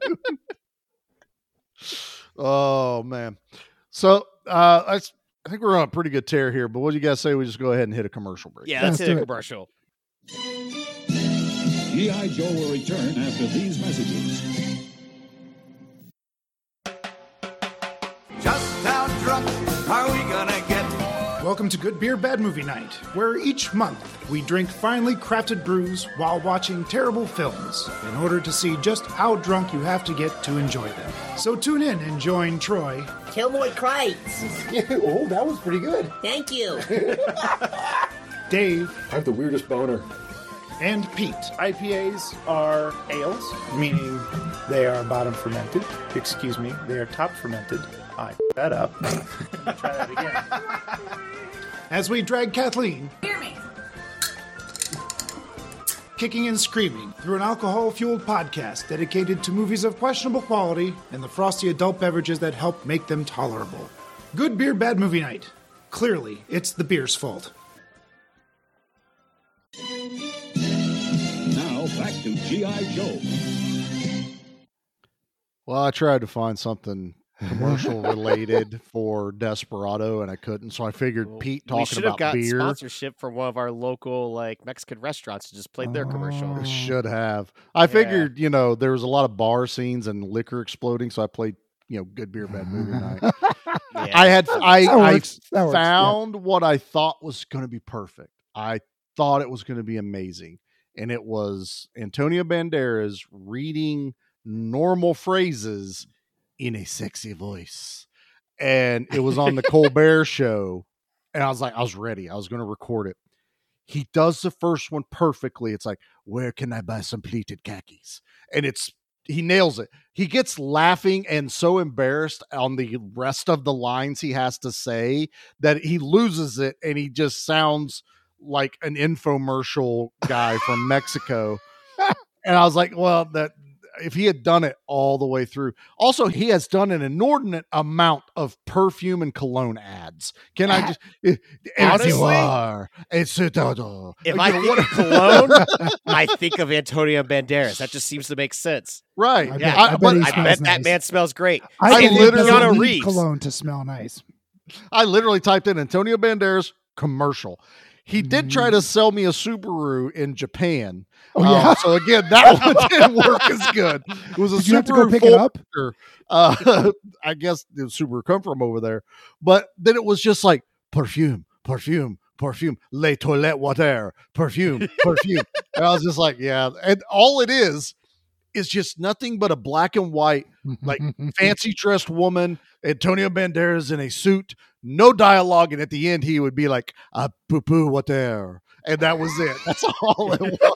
oh man. So uh I, s- I think we're on a pretty good tear here, but what do you guys say we just go ahead and hit a commercial break? Yeah, Let's let's hit a commercial. G.I. Joe will return after these messages. Just how drunk are we gonna get? Welcome to Good Beer Bad Movie Night, where each month we drink finely crafted brews while watching terrible films in order to see just how drunk you have to get to enjoy them. So tune in and join Troy, Kilmore Krites. oh, that was pretty good. Thank you. Dave, I have the weirdest boner. and Pete. IPAs are ales, meaning they are bottom fermented. Excuse me, they are top fermented. I f- that up. Try that again. As we drag Kathleen, Hear me. kicking and screaming through an alcohol fueled podcast dedicated to movies of questionable quality and the frosty adult beverages that help make them tolerable. Good beer, bad movie night. Clearly, it's the beer's fault. Now back to G.I. Joe. Well, I tried to find something commercial related for Desperado and I couldn't, so I figured Pete we talking should have about got beer. sponsorship from one of our local like Mexican restaurants and just played their commercial. Oh. Should have. I figured, you know, there was a lot of bar scenes and liquor exploding, so I played, you know, good beer, bad movie night. I had I, I works. That works, yeah. found what I thought was going to be perfect. I thought it was going to be amazing, and it was Antonio Banderas reading normal phrases in a sexy voice, and it was on the Colbert Show, and I was like, I was ready. I was going to record it. He does the first one perfectly. It's like, where can I buy some pleated khakis? And it's he nails it. He gets laughing and so embarrassed on the rest of the lines he has to say that he loses it and he just sounds like an infomercial guy from Mexico. and I was like, well, that if he had done it all the way through. Also, he has done an inordinate amount of perfume and cologne ads. Can I just eh, Honestly, you are, it's a dodo. If I know, think of cologne, I think of Antonio Banderas. That just seems to make sense. right? I bet- Yeah, I bet but I smells bet that man smells great. I, I literally- it doesn't need cologne to smell nice. I literally typed in Antonio Banderas commercial. He did try Mm. to sell me a Subaru in Japan. Oh Uh, yeah. so again, that one didn't work as good. It was a Did you have to go pick it up? Uh, I guess the Subaru come from over there, but then it was just like perfume, perfume, perfume, le toilette water, perfume, perfume. and I was just like, yeah. And all it is is just nothing but a black and white like fancy dressed woman, Antonio Banderas in a suit, no dialogue, and at the end he would be like, "A poo poo what there," and that was it. That's all it was.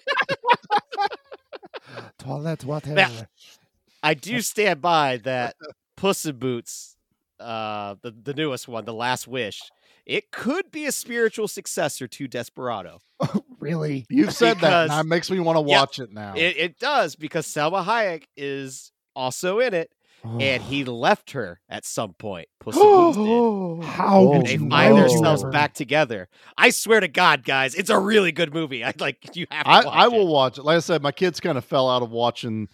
Toilet water. Now, I do stand by that Puss in Boots, uh, the, the newest one, The Last Wish, it could be a spiritual successor to Desperado. Really? You've said that, and Because- that makes me want to Yeah, watch it now. It, it does because Salma Hayek is also in it, and he oh. left her at some point. Puss in did. How Oh, And they find know? themselves back together. I swear to God, guys, it's a really good movie. I like you have to I, watch I it. will watch it. Like I said, my kids kind of fell out of watching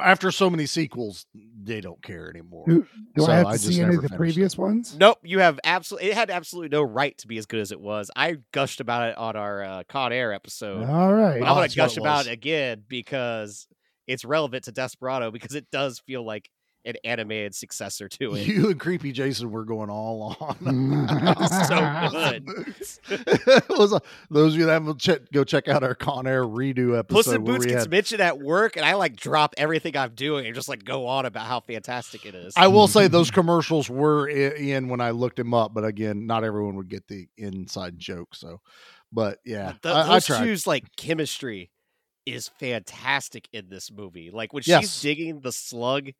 after so many sequels. They don't care anymore. Do, do So I have to just see any of the finished it. previous ones? Nope, you have absolutely. It had absolutely no right to be as good as it was. I gushed about it on our uh, Con Air episode. All right. I want to gush it about it again because it's relevant to Desperado because it does feel like an animated successor to it. You and Creepy Jason were going all on. So good. was a, those of you that haven't check, go check out our Con Air redo episode. Puss in Boots gets had- mentioned at work, and I like drop everything I'm doing and just like go on about how fantastic it is. I will say those commercials were in when I looked them up, but again, not everyone would get the inside joke. So, but yeah, Th- I, I those tried. two's like chemistry is fantastic in this movie. Like when Yes. she's digging the slug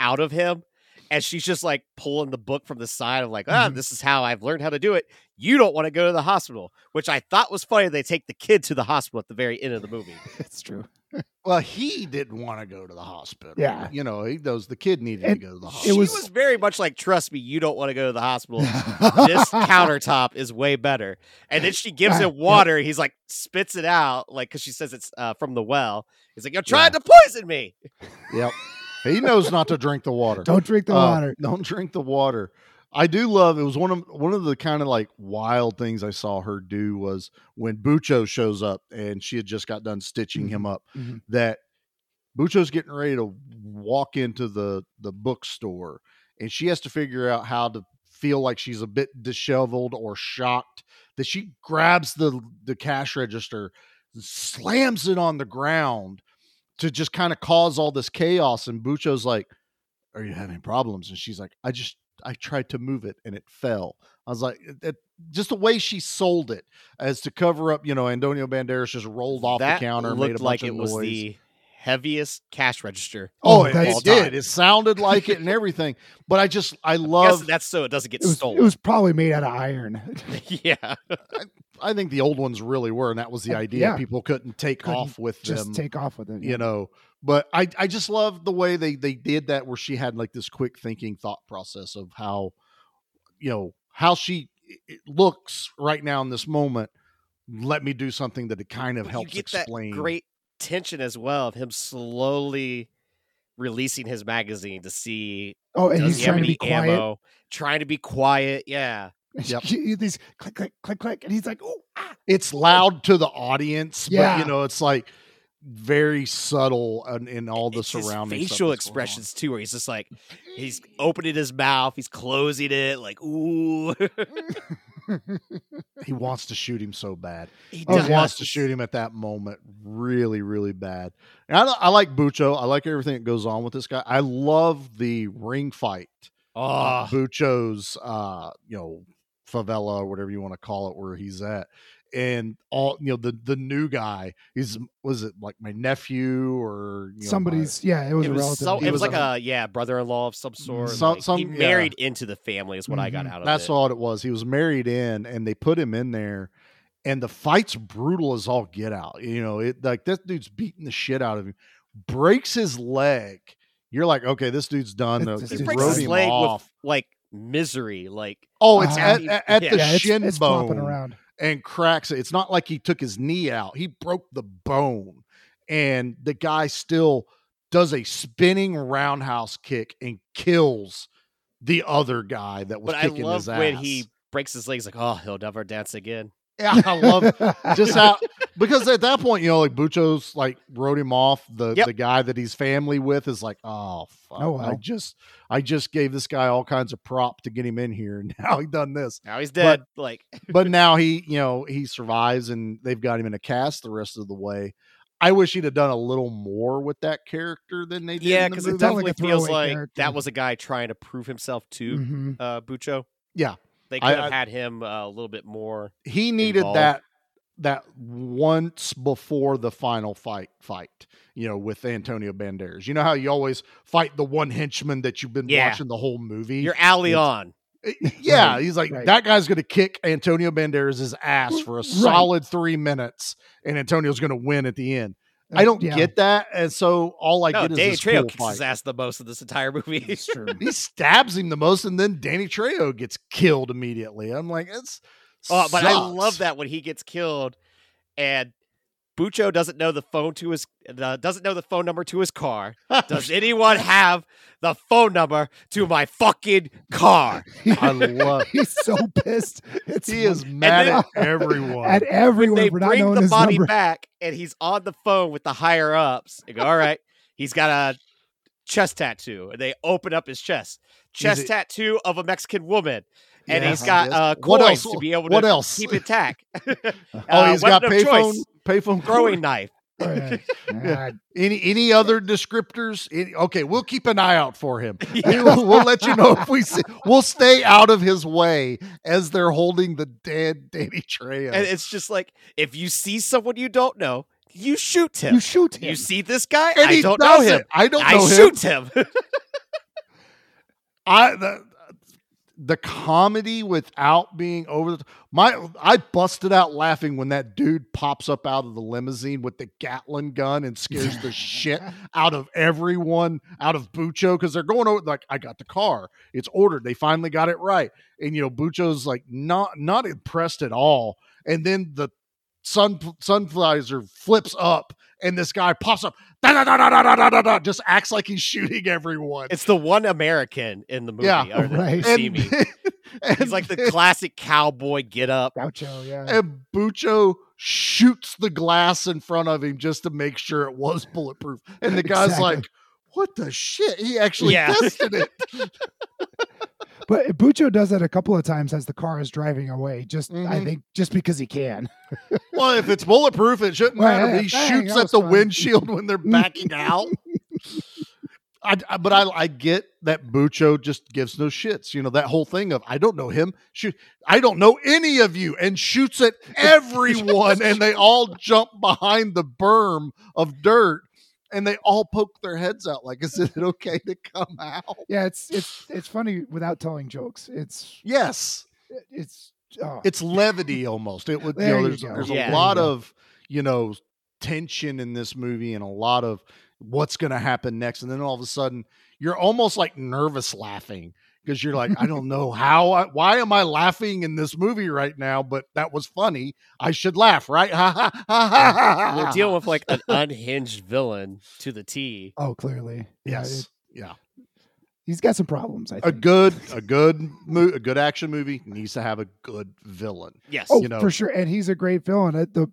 out of him, and she's just like pulling the book from the side of like, ah, Mhm. this is how I've learned how to do it. You don't want to go to the hospital, which I thought was funny. They take the kid to the hospital at the very end of the movie. It's true. Well, he didn't want to go to the hospital. Yeah. you know, he knows the kid needed And to go to the it She hospital. was, was- very much like, trust me, you don't want to go to the hospital. this countertop is way better. And then she gives him water. He's like, spits it out, like, because she says it's uh, from the well. He's like, You're trying to poison me. Yep, he knows not to drink the water. Don't drink the Uh, water. Don't drink the water. I do love it was one of one of the kind of like wild things I saw her do was when Bucho shows up and she had just got done stitching him up Mhm. that Bucho's getting ready to walk into the the bookstore and she has to figure out how to feel like she's a bit disheveled or shocked that she grabs the the cash register slams it on the ground to just kind of cause all this chaos and Bucho's like are you having problems and she's like I just I tried to move it and it fell. I was like, it, it- just the way she sold it as to cover up, you know, Antonio Banderas just rolled off that the counter, and looked made a like bunch it of was noise. the heaviest cash register. oh, it, it did. It sounded like it and everything. But I just, I I love. that's so it doesn't get It was, stolen. it was probably made out of iron. yeah. I think the old ones really were, and that was the idea. yeah. People couldn't take Couldn't off with Just them. take off with it. you know but i i just love the way they they did that where she had like this quick thinking thought process of how you know how she looks right now in this moment let me do something that it kind of helps you get explain that great tension as well of him slowly releasing his magazine to see Oh, and he's he trying to any be quiet. ammo, trying to be quiet. Yeah. Yep. These click, click, click, click, and he's like, ah, "Oh, it's loud to the audience but Yeah. you know it's like very subtle in, in all the It's his surrounding facial that's going on. expressions too, where he's just like he's opening his mouth, he's closing it, like ooh. he wants to shoot him so bad. He wants to shoot him at that moment really really bad. And I, I like bucho i like everything that goes on with this guy. I love the ring fight Oh, bucho's uh you know favela or whatever you want to call it where he's at and all you know the the new guy he's was it like my nephew or you know, my- somebody's yeah, it was it a was, relative. so, He it was was like a- a yeah brother-in-law of some sort. Some- like, some- he yeah. married into the family is what I got Mhm. out of that's it. all it was he was married in and they put him in there and the fight's brutal as all get out. You know, it like this dude's beating the shit out of him, breaks his leg. You're like, okay, this dude's done. This- The- this He dude's breaks his leg off. with like misery. Like Oh, it's Uh, at, at, at yeah. the yeah, it's, shin it's flopping bone around. And cracks it. It's not like he took his knee out. He broke the bone. And the guy still does a spinning roundhouse kick and kills the other guy that was but I kicking love his ass. when he breaks his legs. Like, oh, he'll never dance again. Yeah, I love just how because at that point, you know, like Bucho's like wrote him off. The Yep. the guy that he's family with is like, oh fuck. Oh, I just I just gave this guy all kinds of prop to get him in here, and now he done this. Now he's dead. like, But now he, you know, he survives and they've got him in a cast the rest of the way. I wish he'd have done a little more with that character than they did. yeah, because it movie. felt like definitely feels like character. that was a guy trying to prove himself to hmm uh, Bucho. Yeah. They I- could have had him uh, a little bit more. he needed involved. that that once before the final fight fight you know with antonio banderas you know how you always fight the one henchman that you've been Yeah. watching the whole movie You're alley on. yeah Right, he's like right. that guy's gonna kick antonio banderas' ass for a solid three minutes and antonio's gonna win at the end i don't Yeah, get that and so all i no, get is Danny this Trejo cool kicks his ass the most of this entire movie. It's true. he stabs him the most and then danny trejo gets killed immediately i'm like it's Oh, but I love that when he gets killed, and Bucho doesn't know the phone to his uh, doesn't know the phone number to his car. Does anyone have the phone number to my fucking car? i love He's so pissed. It's he is mad then- at everyone at everyone They for bring knowing the body number. back, and he's on the phone with the higher ups. They go, "All right, he's got a chest tattoo." And they open up his chest, chest it- tattoo of a Mexican woman. And Yeah, he's I got guess. uh, What coins else? to be able What to else? keep intact. Oh, Uh, he's got weapon of payphone, choice, payphone throwing knife. Right. Ah, Any any other descriptors? Any, okay, we'll keep an eye out for him. We will, we'll let you know if we see. We'll stay out of his way as they're holding the dead Danny Trejo. And it's just like if you see someone you don't know, you shoot him. you shoot him. You see this guy? And I he don't does know him. it. I don't I know him. shoot him. I the the comedy without being over the my I busted out laughing when that dude pops up out of the limousine with the Gatling gun and scares the shit out of everyone out of Bucho because they're going over like I got the car. It's ordered. They finally got it right. And you know Bucho's like not not impressed at all. And then the sun sunflizer flips up and this guy pops up da, da, da, da, da, da, da, da, just acts like he's shooting everyone it's the one American in the movie. Yeah, right. See me. He's like the classic cowboy get up. Gaucho, yeah. and Bucho shoots the glass in front of him just to make sure it was bulletproof. And the guy's Exactly. like, "What the shit? He actually Yeah. tested it." But Bucho does that a couple of times as the car is driving away. Just I Mhm. think just because he can. well, if it's bulletproof, it shouldn't Well, matter. yeah, he dang, shoots at the fun. windshield when they're backing out. I, I- but I, I get that Bucho just gives no shits. You know that whole thing of I don't know him. Shoot, I don't know any of you, and shoots at everyone, and they all jump behind the berm of dirt, and they all poke their heads out. Like, is it okay to come out? Yeah, it's it's it's funny without telling jokes. It's Yes, it's oh, it's levity almost. It would. You There know, you there's go. there's Yeah. a lot of you know tension in this movie, and a lot of what's going to happen next, and then all of a sudden you're almost like nervous laughing because you're like, I don't know how, I, why am I laughing in this movie right now? But that was funny. I should laugh, right? Ha ha ha ha ha. We're dealing with like an unhinged villain to the T. oh clearly. Yeah, yes, it- yeah. he's got some problems. I A think. good, a good, mo- a good action movie needs to have a good villain. Yes. Oh, you know. for sure, and he's a great villain. Uh, The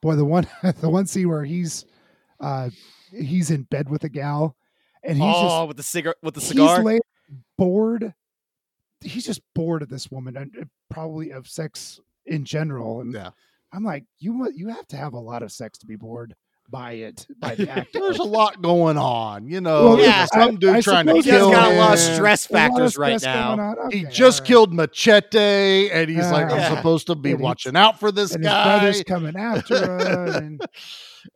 boy, the one, the one scene where he's, uh, he's in bed with a gal, and he's oh, with the cigar with the cigar. he's laid bored. He's just bored of this woman and uh, probably of sex in general. And Yeah. I'm like, you you have to have a lot of sex to be bored by it by the act. There's a lot going on, you know. Well, yeah, some dude I trying to suppose He has kill got a lot of stress lot of factors right stress now. on. He just right. killed Machete, and he's like, I'm supposed to be And watching out for this and his guy. brother's coming after her. And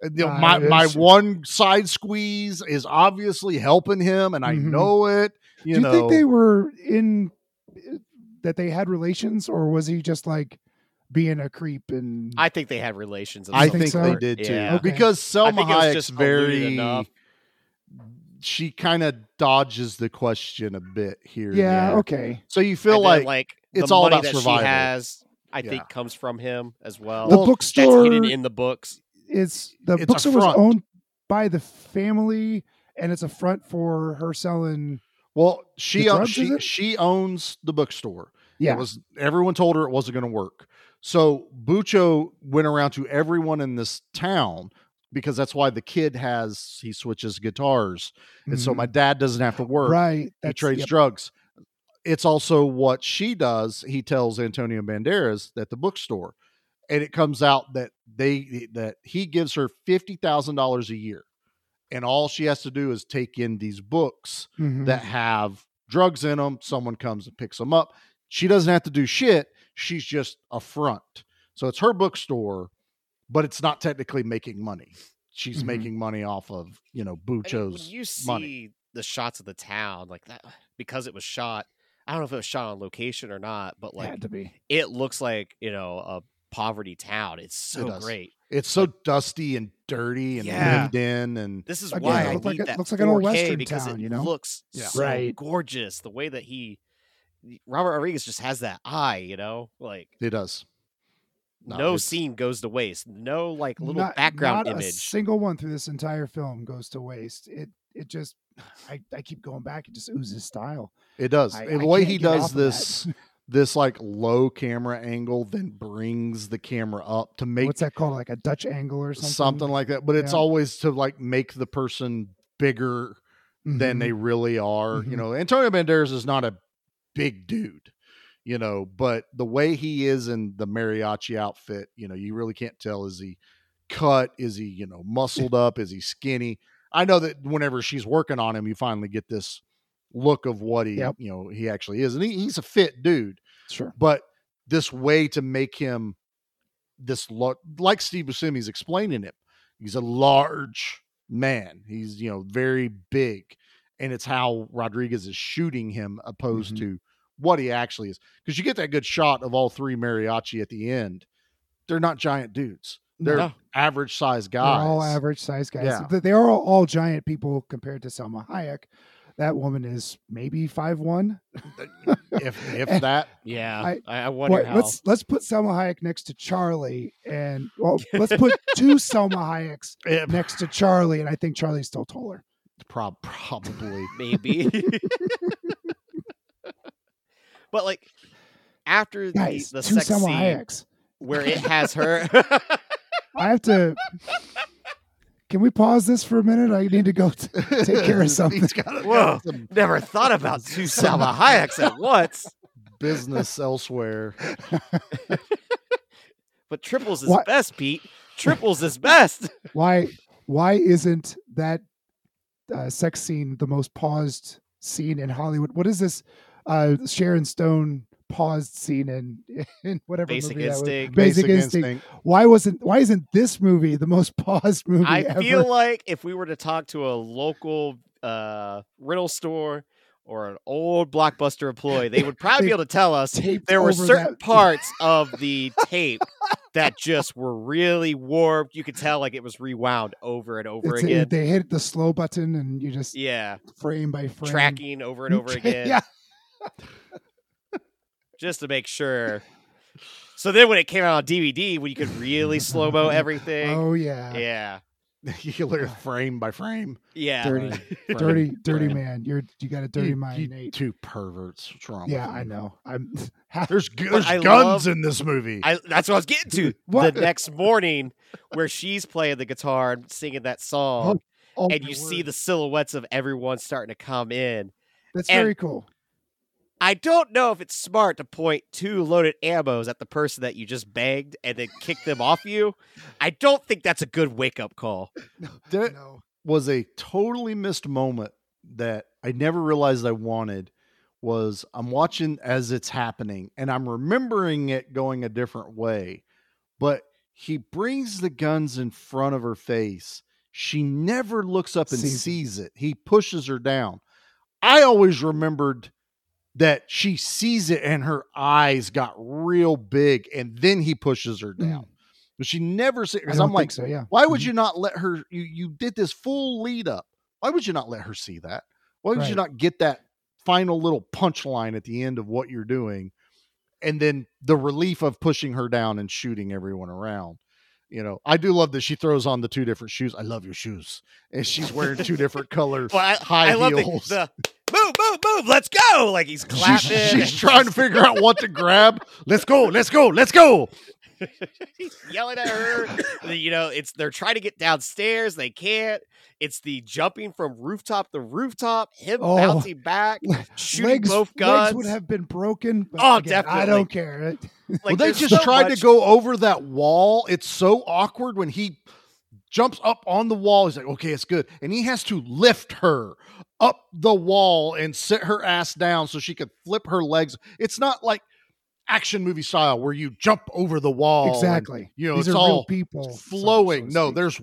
you know, Uh, my my one side squeeze is obviously helping him, and I Mhm. know it. You do you know, think they were in that they had relations, or was he just like being a creep and I think they had relations. I some think they did too Yeah. because Salma think it was Hayek's just very. enough. She kind of dodges the question a bit here. yeah, there. okay. So you feel And then, like, like it's all about that survival. She has, I Yeah. think, comes from him as well. The That's bookstore hidden in the books. It's the It's a bookstore was owned by the family, and it's a front for her selling. Well, she The o- drugs, is she she owns the bookstore. Yeah. It was everyone told her it wasn't going to work. So Bucho went around to everyone in this town because that's why the kid has he switches guitars. And so Mhm. my dad doesn't have to work. Right, He trades yep. drugs. It's also what she does. He tells Antonio Banderas at the bookstore. And it comes out that they that he gives her fifty thousand dollars a year. And all she has to do is take in these books Mhm. that have drugs in them. Someone comes and picks them up. She doesn't have to do shit. She's just a front. So it's her bookstore, but it's not technically making money. She's Mhm. making money off of, you know, I mean, Bucho's you see money. the shots of the town like that because it was shot. I don't know if it was shot on location or not, but like Had to be. it looks like you know a poverty town. It's so does. great. It's so dusty and dirty and Yeah. lived in and This is Again, why it I looked need like a- that looks like an old Western because town, it you know? looks Yeah. so Right. gorgeous. The way that he Robert Rodriguez just has that eye, you know, like he does. no, No, scene goes to waste. No like little Not- background not A image. single one through this entire film goes to waste. It it just I, I keep going back. It just oozes style. It does. I- and the way he does of that. this this like low camera angle then brings the camera up to make What's that called? Like a Dutch angle or something? something like that. But it's Yeah. always to like make the person bigger than Mhm. they really are. You Mhm. know, Antonio Banderas is not a big dude, you know, but the way he is in the mariachi outfit, you know, you really can't tell is he cut, is he, you know, muscled up, is he skinny? I know that whenever she's working on him, you finally get this look of what he, Yep. you know, he actually is. And he, he's a fit dude, Sure. but this way to make him this lo- like Steve Buscemi's explaining it, he's a large man. He's you know very big, and it's how Rodriguez is shooting him opposed Mhm. to what he actually is. Because you get that good shot of all three mariachi at the end. They're not giant dudes. They're No. average sized They're guys. all average size guys. Yeah. They- They are all, all giant people compared to Salma Hayek. That woman is maybe five one. if if that. Yeah, I- I, I wonder What- how. let's let's put Salma Hayek next to Charlie, and well, let's put two Salma Hayeks Yeah. next to Charlie, and I think Charlie's still taller. Prob- probably. maybe. but like after the, Guys, the two sex Salma scene Hayeks. where it has her I have to. Can we pause this for a minute? I need to go t- take care of something. He's got Whoa, some never thought about two Salma Hayeks at once. business elsewhere. But triples is What? best, Pete. Triples is best. why why isn't that uh, sex scene the most paused scene in Hollywood? What is this uh, Sharon Stone paused scene in in whatever Basic movie that was? Instinct. Basic, Basic Instinct. Instinct. Why wasn't why isn't this movie the most paused movie I ever? feel like if we were to talk to a local uh, rental store or an old blockbuster employee, they would probably be able to tell us there were certain that- parts of the tape that just were really warped. You could tell like it was rewound over and over It's- again. they hit the slow button and you just yeah, frame by frame tracking over and over again. yeah, just to make sure. So then when it came out on DVD, when you could really slow mo everything. oh yeah, yeah. you learn frame by frame. Yeah. dirty, Frame, dirty, dirty frame. man. You're you got a dirty You- mind, you Nate. two perverts. What's? Yeah, I know. I'm. There's gu- there's I guns love- in this movie. I, that's what I was getting to. What? The next morning, where she's playing the guitar and singing that song, oh, oh and my you see the silhouettes of everyone starting to come in. That's and- very cool. I don't know if it's smart to point two loaded ammos at the person that you just banged and then kick them off you. I don't think that's a good wake up call. That No. was a totally missed moment that I never realized I wanted. Was I'm watching as it's happening and I'm remembering it going a different way, but he brings the guns in front of her face. She never looks up and Sees it. sees it. He pushes her down. I always remembered that she sees it and her eyes got real big, and then he pushes her down. But she never see Mm. I because I'm like, so, yeah. why would Mhm. you not let her? You you did this full lead up. Why would you not let her see that? Why would you not get that final little punchline at the end of what you're doing, and then the relief of pushing her down and shooting everyone around? You know, I do love that she throws on the two different shoes. I love your shoes, and she's wearing two different colors. Well, I, high I love the, heels. the move, move, move. Let's go. Like he's clapping. she's, she's trying to figure out what to grab. Let's go, let's go, let's go. He's yelling at her. You know, it's they're trying to get downstairs. They can't. It's the jumping from rooftop to rooftop. Him Oh. bouncing back, shooting legs, both legs would have been broken. But Oh, again, I don't care. It- Like, well, they just so tried much- to go over that wall. It's so awkward when he jumps up on the wall. He's like, okay, it's good. And he has to lift her up the wall and sit her ass down so she could flip her legs. It's not like action movie style where you jump over the wall. and, Exactly. you know, These it's are real all people, flowing. so to no, there's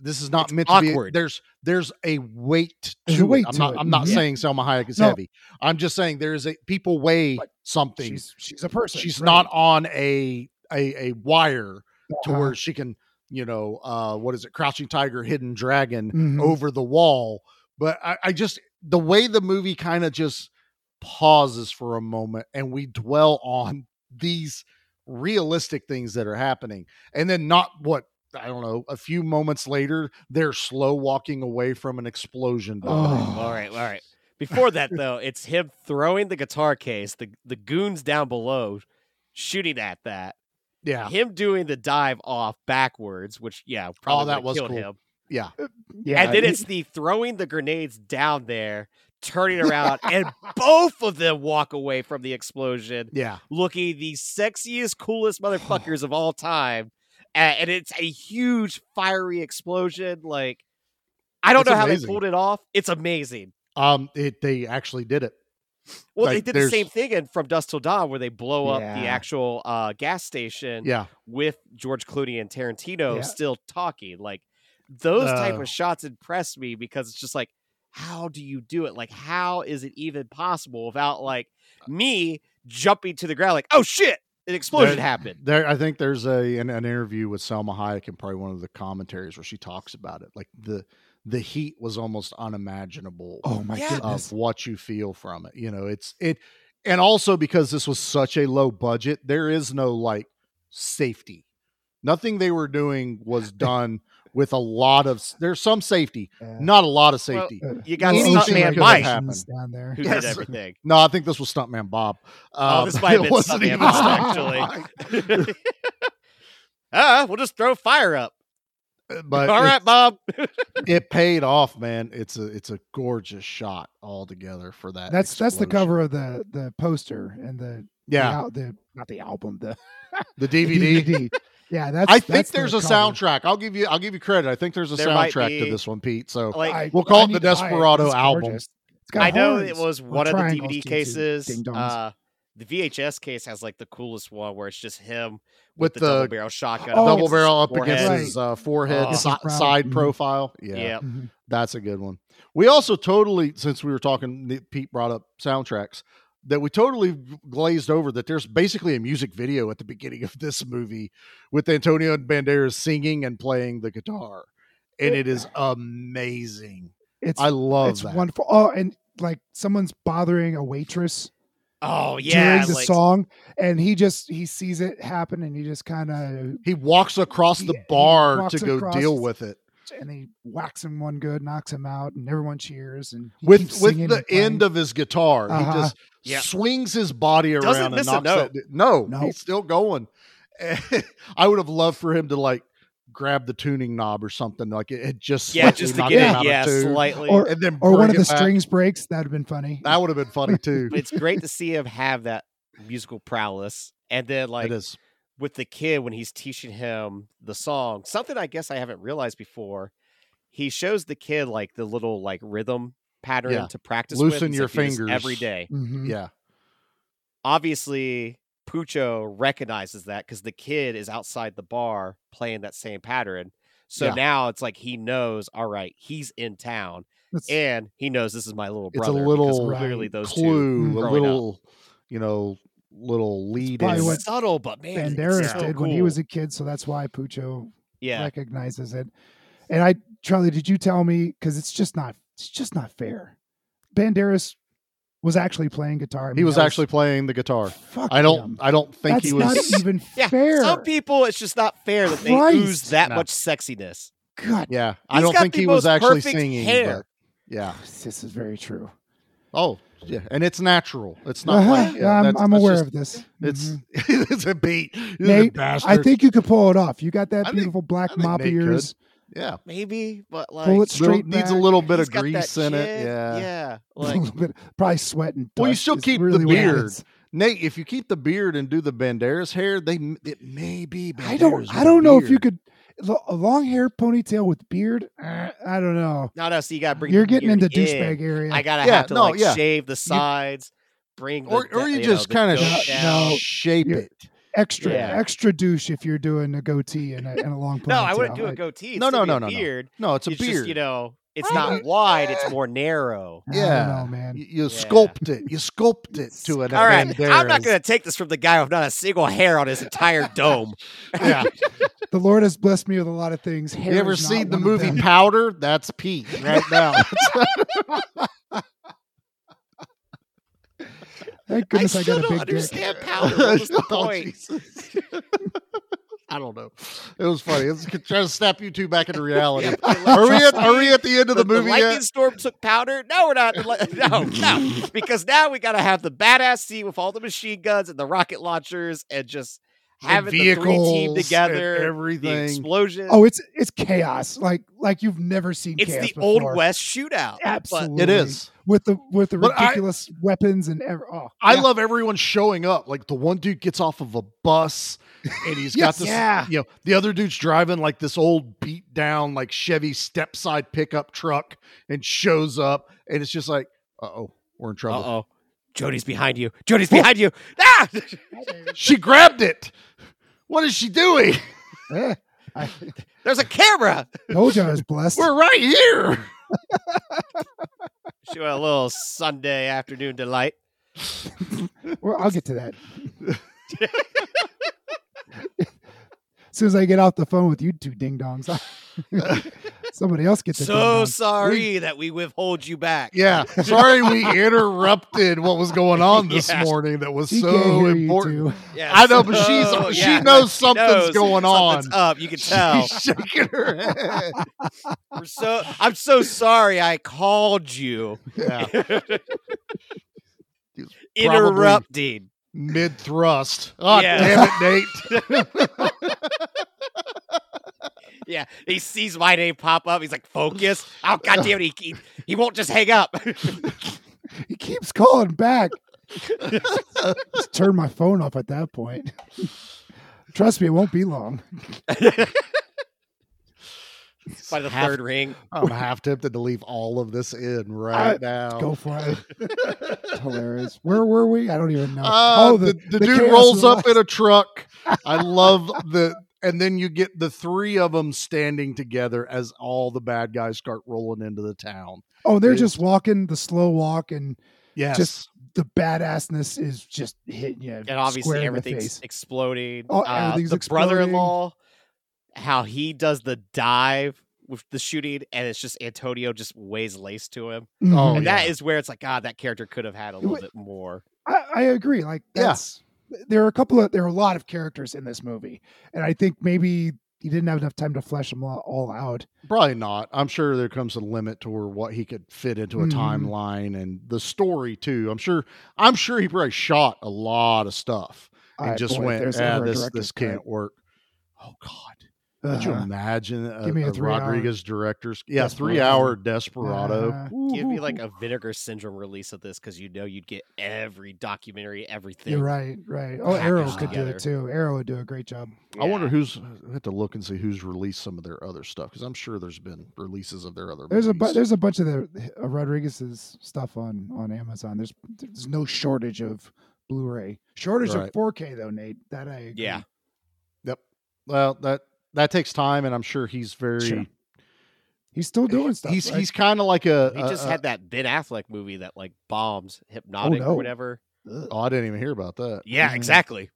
this is not It's meant to be. awkward. There's there's a weight There's to a weight it. I'm to not. it. I'm not Mhm. saying Salma Hayek is No. heavy. I'm just saying there's a people weigh something she's she's a person. she's right. not on a a, a wire to Uh-huh. where she can you know uh what is it crouching tiger hidden dragon Mhm. over the wall but I, I just the way the movie kind of just pauses for a moment and we dwell on these realistic things that are happening and then not what i don't know a few moments later they're slow walking away from an explosion. Oh. All right, all right. Before that, though, it's him throwing the guitar case, the the goons down below shooting at that. yeah Him doing the dive off backwards, which yeah, oh, probably Oh, that was killed cool. him. yeah uh, Yeah, and then he- it's the throwing the grenades down there, turning around, and both of them walk away from the explosion, yeah looking the sexiest, coolest motherfuckers of all time. And it's a huge fiery explosion. Like I don't It's know how they pulled it off. It's amazing. um it they actually did it Well, Like, they did the same thing in From Dusk Till Dawn, where they blow up the actual uh, gas station yeah with George Clooney and Tarantino Yeah. still talking. Like those type Uh. of shots impress me because it's just like, how do you do it? Like, how is it even possible without mm. like me jumping to the ground? Like, oh shit, an explosion There- happened. There, I think there's a an, an interview with Salma Hayek and probably one of the commentaries where she talks about it. Like the the heat was almost unimaginable oh my Yeah. goodness. of what you feel from it. You know, it's it, and also because this was such a low budget, there is no like safety. Nothing they were doing was done with a lot of. There's some safety, Yeah. not a lot of safety. Uh, You got Anything Stuntman Mike, down there. who Yes. did everything. no, I think this was Stuntman Bob. Oh, Um, this might have it been Stuntman Bob, actually. ah, we'll just throw fire up. Mike. But All it- right, Bob. it paid off, man. It's a it's a gorgeous shot altogether for that. That's that's the cover of the the poster and the Yeah, the, the not the album the, the the DVD. DVD. Yeah, that's. I think that's there's a cover. soundtrack. I'll give you I'll give you credit. I think there's a There soundtrack be- to this one, Pete. So Like, I- we'll call I it the need to buy it. Desperado album. gorgeous. It's I know it was one of the DVD to- to cases. Uh, the VHS case has like the coolest one where it's just him With with, the, the double barrel shotgun. Oh, up Double against barrel his up against forehead. his uh, forehead, Oh. si- This is proud. side Mhm. profile. Yeah, Yeah. Mhm. that's a good one. We also totally, since we were talking, Pete brought up soundtracks, that we totally glazed over that there's basically a music video at the beginning of this movie with Antonio Banderas singing and playing the guitar. And it is amazing. It's I love it's that. wonderful. Oh, and like someone's bothering a waitress Oh yeah, during the like, song, and he just he sees it happen, and he just kind of He walks across He- the he bar walks to go across- deal with it. And he whacks him one good, knocks him out, and everyone cheers. And With with the and end of his guitar, Uh-huh. he just Yeah. swings his body Doesn't around and miss a knocks note. that. No, No. he's still going. I would have loved for him to like grab the tuning knob or something like it, it just yeah, just to get him it, out of yeah, tune, slightly. Or- and then or one of the back. strings breaks. That'd have been funny. That would have been funny too. it's great to see him have that musical prowess, and then like it is. With the kid when he's teaching him the song, something I guess I haven't realized before. He shows the kid like the little like rhythm pattern Yeah. to practice. Loosen He's your like, "Do this fingers." every day. Mhm. Yeah, obviously Bucho recognizes that because the kid is outside the bar playing that same pattern. So Yeah. now it's like he knows, all right, he's in town. That's- and he knows this is my little brother. It's a brother. little clearly those two a growing up. little, you know, little lead probably in. what subtle, but man, it's Banderas so did when he was a kid, so that's why Bucho Yeah. recognizes it. And I, Charlie, did you tell me? Because it's just not, it's just not fair. Banderas was actually playing guitar. I He mean, was actually playing the guitar. Fuck I don't. him. I don't think That's he was. not even Yeah, fair. some people it's just not fair that they Christ. ooze that No. much sexiness. God, yeah, I don't think he was actually singing. hair. But yeah. this is very true. Oh, yeah, and it's natural. It's not Uh-huh. like yeah, I'm, that's- I'm that's aware just- of this. It's Mhm. it's a beat. Nate, bastard. I think you could pull it off. You got that I think- beautiful black mop Nate could. ears. Yeah, Maybe, but like Pull it Little- needs a little bit he's of grease in it. chin. Yeah. yeah. a Like little bit, probably sweating. Well, you still keep really the beard. Nate. If you keep the beard and do the Banderas hair, they it may be. I don't. with I a don't know if you could lo- a long hair ponytail with beard. uh, I don't know. no, no. So you got to bring. You're getting into in. douchebag area. I gotta Yeah, have to no, like yeah. shave the sides, bring the, or or the- you, know, just kind of sh- no. shape it. extra Yeah. extra douche if you're doing a goatee and a, and a long ponytail. No, I wouldn't do a goatee. It'd No, no, no, a no, no. beard. No, it's a It's beard. just you know, it's not wide. It's more narrow. Yeah, know, man. You, you Yeah. sculpt it. You sculpt it to an All right, I'm not going to take this from the guy with not a single hair on his entire dome. Yeah. The Lord has blessed me with a lot of things. Hair You ever seen the movie. Powder? That's Pete right now. Thank goodness I, still got a don't big dick. understand powder. What was the Oh, point? Jesus. I don't know. It was funny. It's trying to snap you two back into reality. Like, Are we at trust Are we at the end of the, the, movie lightning yet? storm took powder. No, we're not. The li- No, no, because now we got to have the badass scene with all the machine guns and the rocket launchers and just And having the three team vehicles and together. The everything. explosion. Oh, it's it's chaos. Like like you've never seen. it's chaos the old west shootout. but- Absolutely, It is. With the with the But I- ridiculous weapons and ever. Oh, I yeah. love everyone showing up. Like the one dude gets off of a bus and he's got this, Yeah. you know, the other dude's driving like this old beat down, like Chevy step side pickup truck and shows up. And it's just like, uh oh, we're in trouble. Uh oh. Jody's behind you. Jody's behind you. Ah! She grabbed it. What is she doing? Eh, I There's a camera. told you I was blessed. We're right here. She went a little Sunday afternoon delight. Well, I'll get to that. as soon as I get off the phone with you two ding dongs, somebody else gets a So ding dong. sorry that we withhold you back. Yeah. Sorry we interrupted what was going on this Yeah. morning that was She so can't hear you important. two. Yeah, I know, but she's- so- she yeah, knows she something's knows going something's on. up. You can tell. She's shaking her head. We're so I'm so sorry I called you. Yeah. Interrupting. Mid thrust. Oh, ah, Yeah. damn it, Nate. Yeah, he sees my name pop up. He's like, "Focus!" Oh God damn it! He, he, he won't just hang up. He keeps calling back. Just turn my phone off at that point. Trust me, it won't be long. By the Half- third ring, I'm half tempted to leave all of this in right I- now. Go for it. It's hilarious. Where were we? I don't even know. Uh, oh, the, the, the dude rolls up in a truck. I love the, and then you get the three of them standing together as all the bad guys start rolling into the town. Oh, they're It's- just walking the slow walk, and Yes. just the badassness is just hitting you. and obviously square in the everything's exploding. Oh, Uh, everything's the exploding. brother-in-law, how he does the dive with the shooting, and it's just Antonio just weighs lace to him, Mhm. Oh, and that yeah. is where it's like, God, that character could have had a little wa- bit more. I, I agree. Like Yeah. There are a couple of there are a lot of characters in this movie, and I think maybe he didn't have enough time to flesh them all, out. Probably not. I'm sure there comes a limit to where what he could fit into a Mhm. timeline and the story too. I'm sure. I'm sure he probably shot a lot of stuff and I- just boy, went, "Ah, this this can't work." Oh God. Could you Uh-huh. imagine a, Give me a a three-hour Rodriguez director's yeah Desperado. three hour Desperado? Uh-huh. Give me like a Vinegar Syndrome release of this because you know you'd get every documentary, everything. You're right, right. Oh, Arrow packaged could do it too. Arrow would do a great job. I wonder who's. I have to look and see who's released some of their other stuff because I'm sure there's been releases of their other. There's a bu- movies. there's a bunch of the uh, Rodriguez's stuff on on Amazon. There's there's no shortage of Blu-ray. Shortage Right. of 4K though, Nate. That I agree. Yeah. Yep. Well, that that takes time, and I'm sure he's very. Sure. He's still eh, doing stuff. He's right? he's kind of like a. He a- just a- had that Ben Affleck movie that like bombs, oh, hypnotic no. or whatever. Oh, I didn't even hear about that. Yeah, mm-hmm. exactly.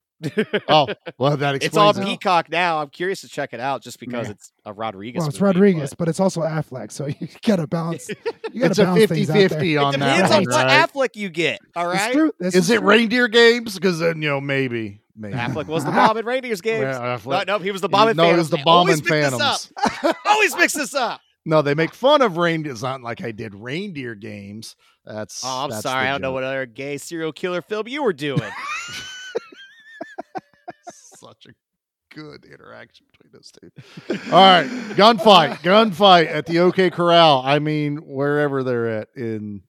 Oh, well, that explains it's on it. Peacock now. I'm curious to check it out just because Yeah. it's a Rodriguez. well, it's movie, Rodriguez, but- but it's also Affleck, so you gotta balance. You gotta It's a balance things out 50-50 there. on It that depends on what right? Affleck you get. All It's true. This Is it true. reindeer games? Because then you know maybe maybe Affleck was the bomb in Reindeer's games. Yeah, no, no, he was the bomb in No, he was the bomb in mix this up. Phantoms. always mix this up. No, they make fun of reindeer. It's not like I did reindeer games. That's Oh, I'm that's sorry. I don't know what other gay serial killer film you were doing. Such a good interaction between those two. All right, gunfight, gunfight at the OK Corral. I mean, wherever they're at in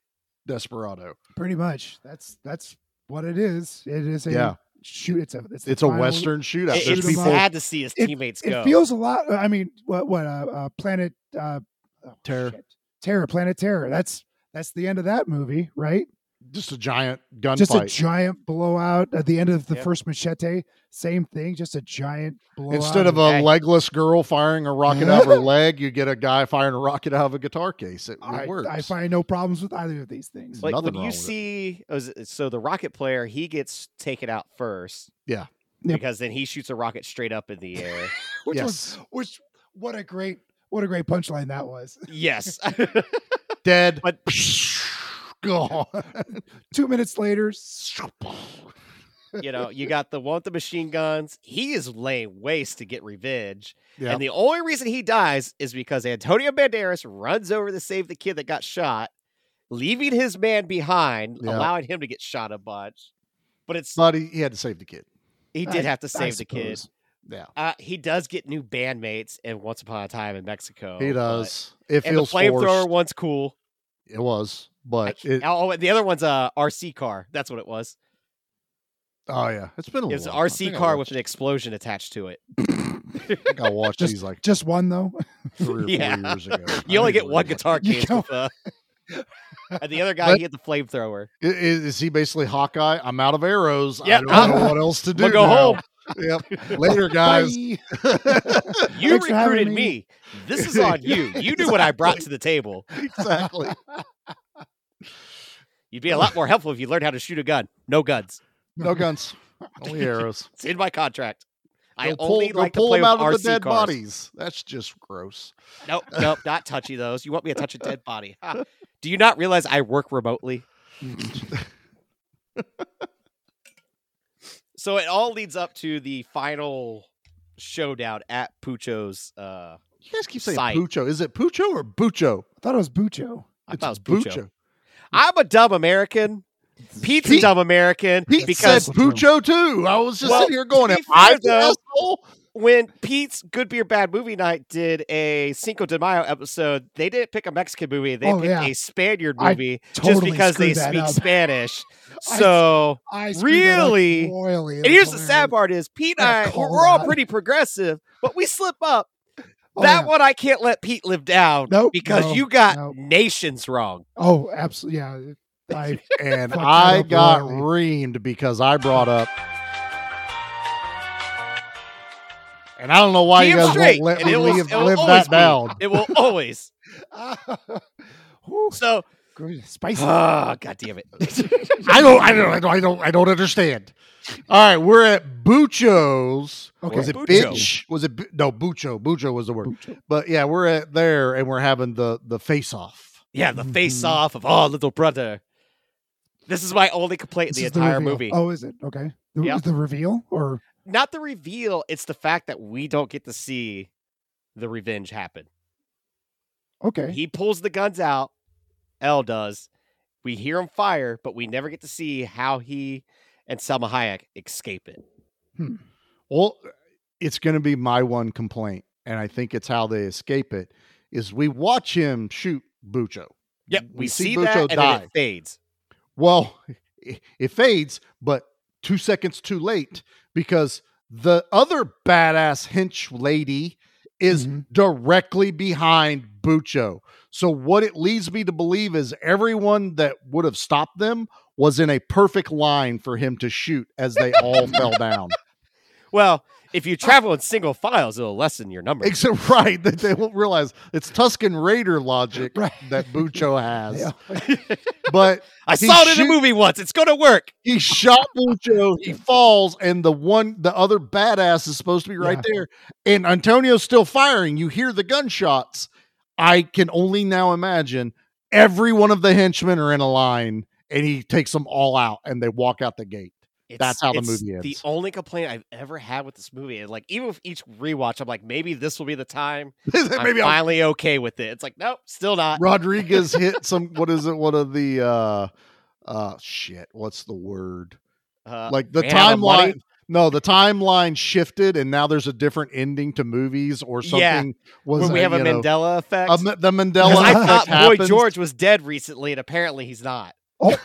Desperado. Pretty much. That's that's what it is. It is a Yeah. shoot. It's a it's, It's a Western shootout. It- There's it's people sad to see his It- teammates it, go. feels a lot. I mean, what what uh, uh Planet uh, oh, Terror. shit. Terror, Planet Terror. That's that's the end of that movie, right? Just a giant gunfire. Just a giant blowout at the end of the Yep. first machete. Same thing, just a giant blowout. Instead of a Hey. legless girl firing a rocket out of her leg, you get a guy firing a rocket out of a guitar case. It, it I, works. I find no problems with either of these things. like nothing when you see oh, it- so the rocket player he gets taken out first yeah. Yep. because then he shoots a rocket straight up in the air which yes. was which what a great what a great punchline that was. yes Dead. But- gone. Two minutes later, you know you got the one with the machine guns he is laying waste to get revenge Yeah. and the only reason he dies is because antonio banderas runs over to save the kid that got shot leaving his man behind Yeah. allowing him to get shot a bunch but it's but he, he had to save the kid. he did I- have to save the kid. Yeah. uh, he does get new bandmates in once upon a time in mexico He but- does. It and the feels flamethrower forced. one's cool It was, but it, oh, the other one's a RC car. That's what it was. oh yeah, it's been a It was an while. I RC car with an explosion attached to it. I think I watched just these like just one though. three or Yeah. four years ago. You I only get one guitar You case don't- with uh and the other guy But- he had the flamethrower. I- Is, is he basically Hawkeye? I'm out of arrows. Yeah, I don't know what else to do. We'll go now. home. Yep. Later, guys. You Thanks recruited me. me. This is on you. You knew what I brought to the table. exactly. You'd be a lot more helpful if you learned how to shoot a gun. No guns. No guns, only arrows. It's in my contract. I They'll pull, only they'll like to play them with out of RC the dead cars. bodies. That's just gross. Nope, nope, not touchy those. You want me to touch a dead body? Ha. Do you not realize I work remotely? So it all leads up to the final showdown at Pucho's. Uh, You guys keep saying Sight. Pucho. Is it Pucho or Bucho? I thought it was Bucho. I It's thought it was Pucho. Bucho. I'm a dumb American. Pete's a dumb American Pete because said Pucho too. I was just Well, sitting here going, to "Am be I though, asshole?" when Pete's Good Beer Bad Movie Night did a Cinco de Mayo episode, they didn't pick a Mexican movie. They Oh, picked yeah. a Spaniard I movie just because they speak up. Spanish. So I up really, royally. And here's the sad part: is Pete and I I we're, we're all pretty progressive, but we slip up. Oh, that yeah. one I can't let Pete live down Nope, because no, you got no. nations wrong. Oh, absolutely. Yeah. I And I got royally. reamed because I brought up. And I don't know why you guys straight, won't let me it live, live that be. down. It will always. Whew, So, good. spicy. oh, god damn it! I don't, I don't, I don't, I don't, I don't understand. All right, we're at Bucho's. Okay. Was it Bucho. bitch? Was it Bu- no Bucho? Bucho was the word. Bucho. But yeah, we're at there and we're having the the face off. Yeah, the face Mhm. off of oh, little brother. This is my only complaint This in the entire reveal. movie. Oh, is it? Okay. The, Yep. the reveal or Not the reveal; it's the fact that we don't get to see the revenge happen. okay. He pulls the guns out. L does. We hear him fire, but we never get to see how he and Salma Hayek escape it. Hmm. Well, it's going to be my one complaint, and I think it's how they escape it. Is we watch him shoot Bucho. Yep, we, see, Bucho that, and then die. it fades. Well, it, it fades, but two seconds too late because the other badass hench lady is Mhm. directly behind Bucho. So what it leads me to believe is everyone that would have stopped them was in a perfect line for him to shoot as they all fell down. Well, if you travel in single files, it'll lessen your number. Except right, that they won't realize it's Tusken Raider logic that Bucho has. But I saw it in shoot- a movie once. It's going to work. He shot Bucho, he falls, and the one, the other badass is supposed to be right there. And Antonio's still firing. You hear the gunshots. I can only now imagine every one of the henchmen are in a line and he takes them all out and they walk out the gate. That's how the it's movie ends. The only complaint I've ever had with this movie, and like even with each rewatch, I'm like, maybe this will be the time. I'm Maybe I'll- finally okay with it. It's like, nope, still not. Rodriguez hit some what is it? One of the uh uh shit, what's the word? Uh, like the ran out of money? timeline no, the timeline shifted and now there's a different ending to movies or Yeah, something was when we uh, have a know, Mandela effect. a the Mandela I thought Boy happens. George was dead recently, and apparently he's not. Oh.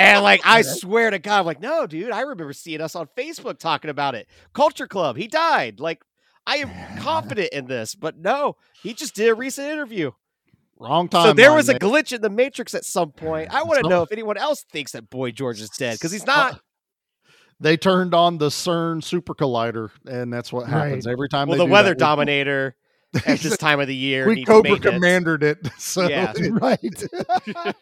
And like, I swear to God, I'm like, no, dude, I remember seeing us on Facebook talking about it. Culture Club, he died. Like, I am confident in this, but no, he just did a recent interview. Wrong time. So there was a glitch in the Matrix at some point. I want to know if anyone else thinks that Boy George is dead because he's uh, not. They turned on the CERN super collider, and that's what happens Right. every time. Well, they the do Weather that, Dominator at this time of the year. We Cobra. Commandered it. So Yeah. right.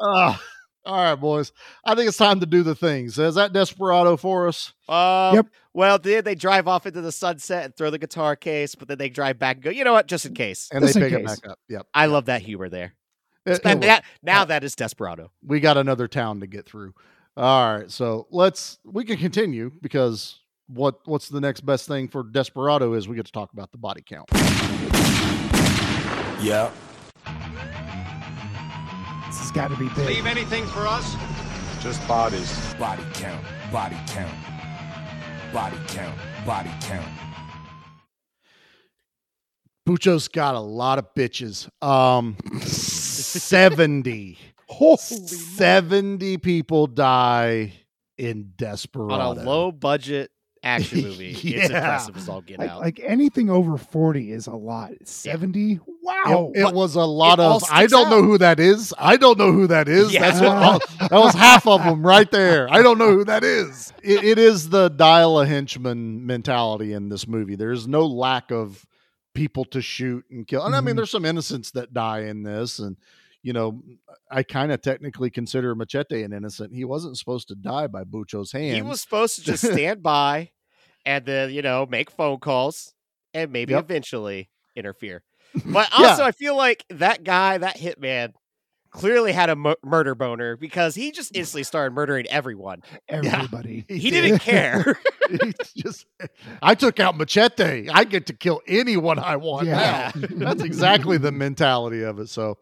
Ah, all right, boys. I think it's time to do the things. Is that Desperado for us? Um, Yep. Well, then they drive off into the sunset and throw the guitar case, but then they drive back and go, you know what, just in case. And Just they pick it case. back up. Yep. I love that humor there. It- it- that, now that is Desperado. we got another town to get through. All right, so let's we can continue because what what's the next best thing for Desperado is we get to talk about the body count. Yeah. This has got to be big. Leave anything for us? Just bodies. Body count. Body count. Body count. Body count. Bucho's got a lot of bitches. Um 70. Holy 70 people die in Desperado. On a low budget action movie. It's Yeah. impressive as all get Like, out. like anything over 40 is a lot. 70? Wow. It, it was a lot it of. I don't know who that is. I don't know who that is. Yeah. That's what. all- that was half of them right there. I don't know who that is. It, it is the dial a henchman mentality in this movie. There's no lack of people to shoot and kill. And I mean, Mhm. there's some innocents that die in this, and you know, I kind of technically consider Machete an innocent. He wasn't supposed to die by Bucho's hand. he was supposed to just stand by and then, you know, make phone calls and maybe Yep. eventually interfere. But Yeah. also, I feel like that guy, that hitman, clearly had a mu- murder boner because he just instantly started murdering everyone. Everybody. He didn't care. He just I took out Machete. I get to kill anyone I want Yeah. now. That's exactly the mentality of it. So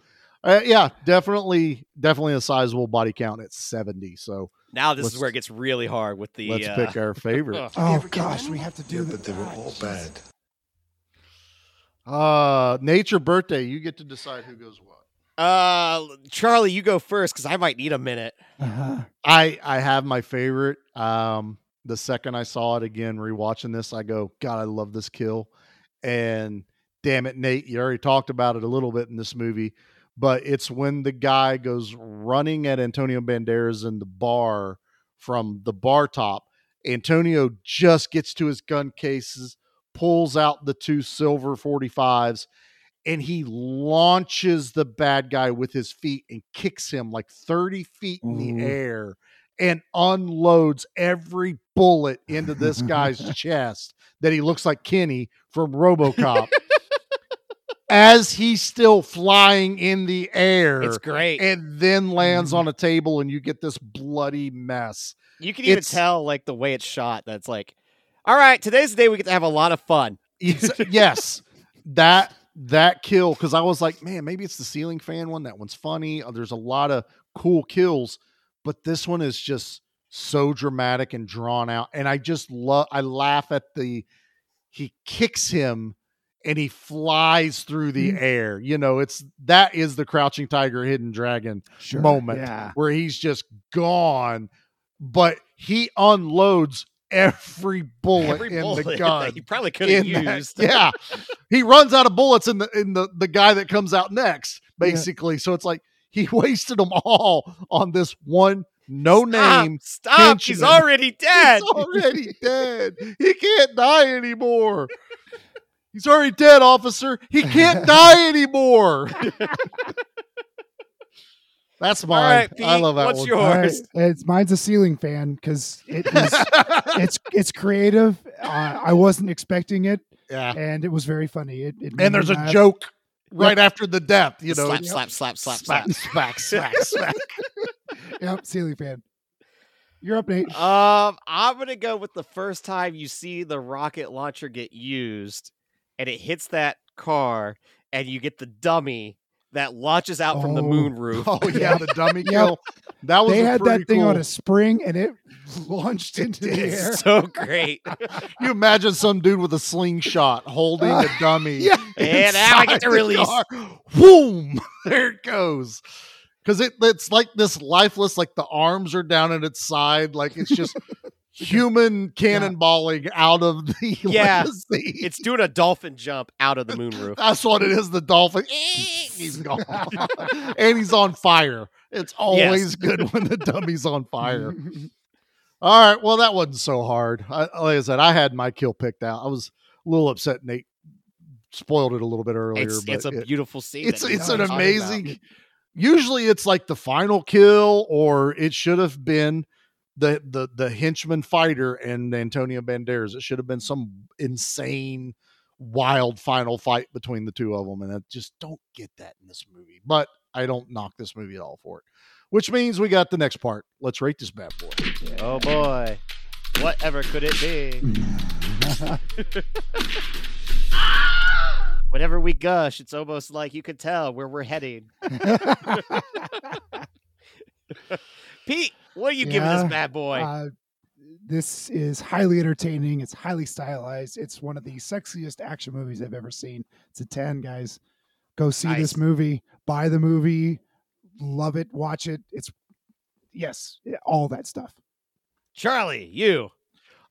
uh, yeah, definitely definitely a sizable body count at 70. So now this is where it gets really hard with the. let's uh, pick our favorite. Oh, gosh. We have to do Yeah, that. but they were all bad. Uh nature birthday, you get to decide who goes what. Uh, Charlie, you go first because I might need a minute. Uh-huh. I I have my favorite. Um, the second I saw it again, rewatching this, I go, God, I love this kill. And damn it, Nate, you already talked about it a little bit in this movie, but it's when the guy goes running at Antonio Banderas in the bar from the bar top. Antonio just gets to his gun cases, pulls out the two silver 45s, and he launches the bad guy with his feet and kicks him like 30 feet in the Ooh. air and unloads every bullet into this guy's chest that he looks like Kenny from Robocop as he's still flying in the air It's great. and then lands on a table and you get this bloody mess. you can even it's- tell like the way it's shot. That's like, all right, today's the day we get to have a lot of fun. Yes, that that kill because I was like, man, maybe it's the ceiling fan one. That one's funny. Uh, There's a lot of cool kills, but this one is just so dramatic and drawn out. And I just love. I laugh at the he kicks him and he flies through the Mm. air. You know, it's that is the crouching tiger, hidden dragon Sure. moment Yeah. where he's just gone, but he unloads every bullet Every in bullet the that gun. he probably could have in that- used. yeah, he runs out of bullets in the in the the guy that comes out next, Yeah. basically. So it's like he wasted them all on this one no Stop, name. Stop! He's already dead. He's already dead. He can't die anymore. He's already dead, officer. He can't die anymore. That's mine. right, I love that what's one. yours? All right, it's mine's a ceiling fan because it is, it's it's creative. Uh, I wasn't expecting it, Yeah. and it was very funny. It, it And there's a laugh. joke right after the death, you know. slap, slap, slap, slap, Smack, slap. smack, smack, smack. Yep, ceiling fan. You're up, Nate. Um, I'm gonna go with the first time you see the rocket launcher get used, and it hits that car, and you get the dummy that launches out from the Oh. moon roof. Oh yeah, the dummy Yep. kill. That was they had that thing on a spring, and it launched into the air. so great. You imagine some dude with a slingshot holding a dummy. Yeah. And now I get to the release. car. Boom! There it goes. Because it, it's like this lifeless, like the arms are down at its side, like it's just human cannonballing out of the Yeah. limousine. It's doing a dolphin jump out of the moon roof. That's what it is. The dolphin. He's gone, and he's on fire. It's always good when the dummy's on fire. All right. Well, that wasn't so hard. I, like I said, I had my kill picked out. I was a little upset. Nate spoiled it a little bit earlier. It's, but it's a it- beautiful scene. it's it's an amazing. Usually, it's like the final kill, or it should have been the the the henchman fighter and Antonio Banderas. It should have been some insane, wild final fight between the two of them, and I just don't get that in this movie. But I don't knock this movie at all for it. Which means we got the next part. Let's rate this bad boy. Oh boy, whatever could it be? Whenever we gush, it's almost like you can tell where we're heading. Pete, what are you giving this bad boy? Uh, this is highly entertaining. It's highly stylized. It's one of the sexiest action movies I've ever seen. It's a 10, guys. Go see Nice. this movie, buy the movie, love it, watch it. It's, yes, all that stuff. Charlie, you.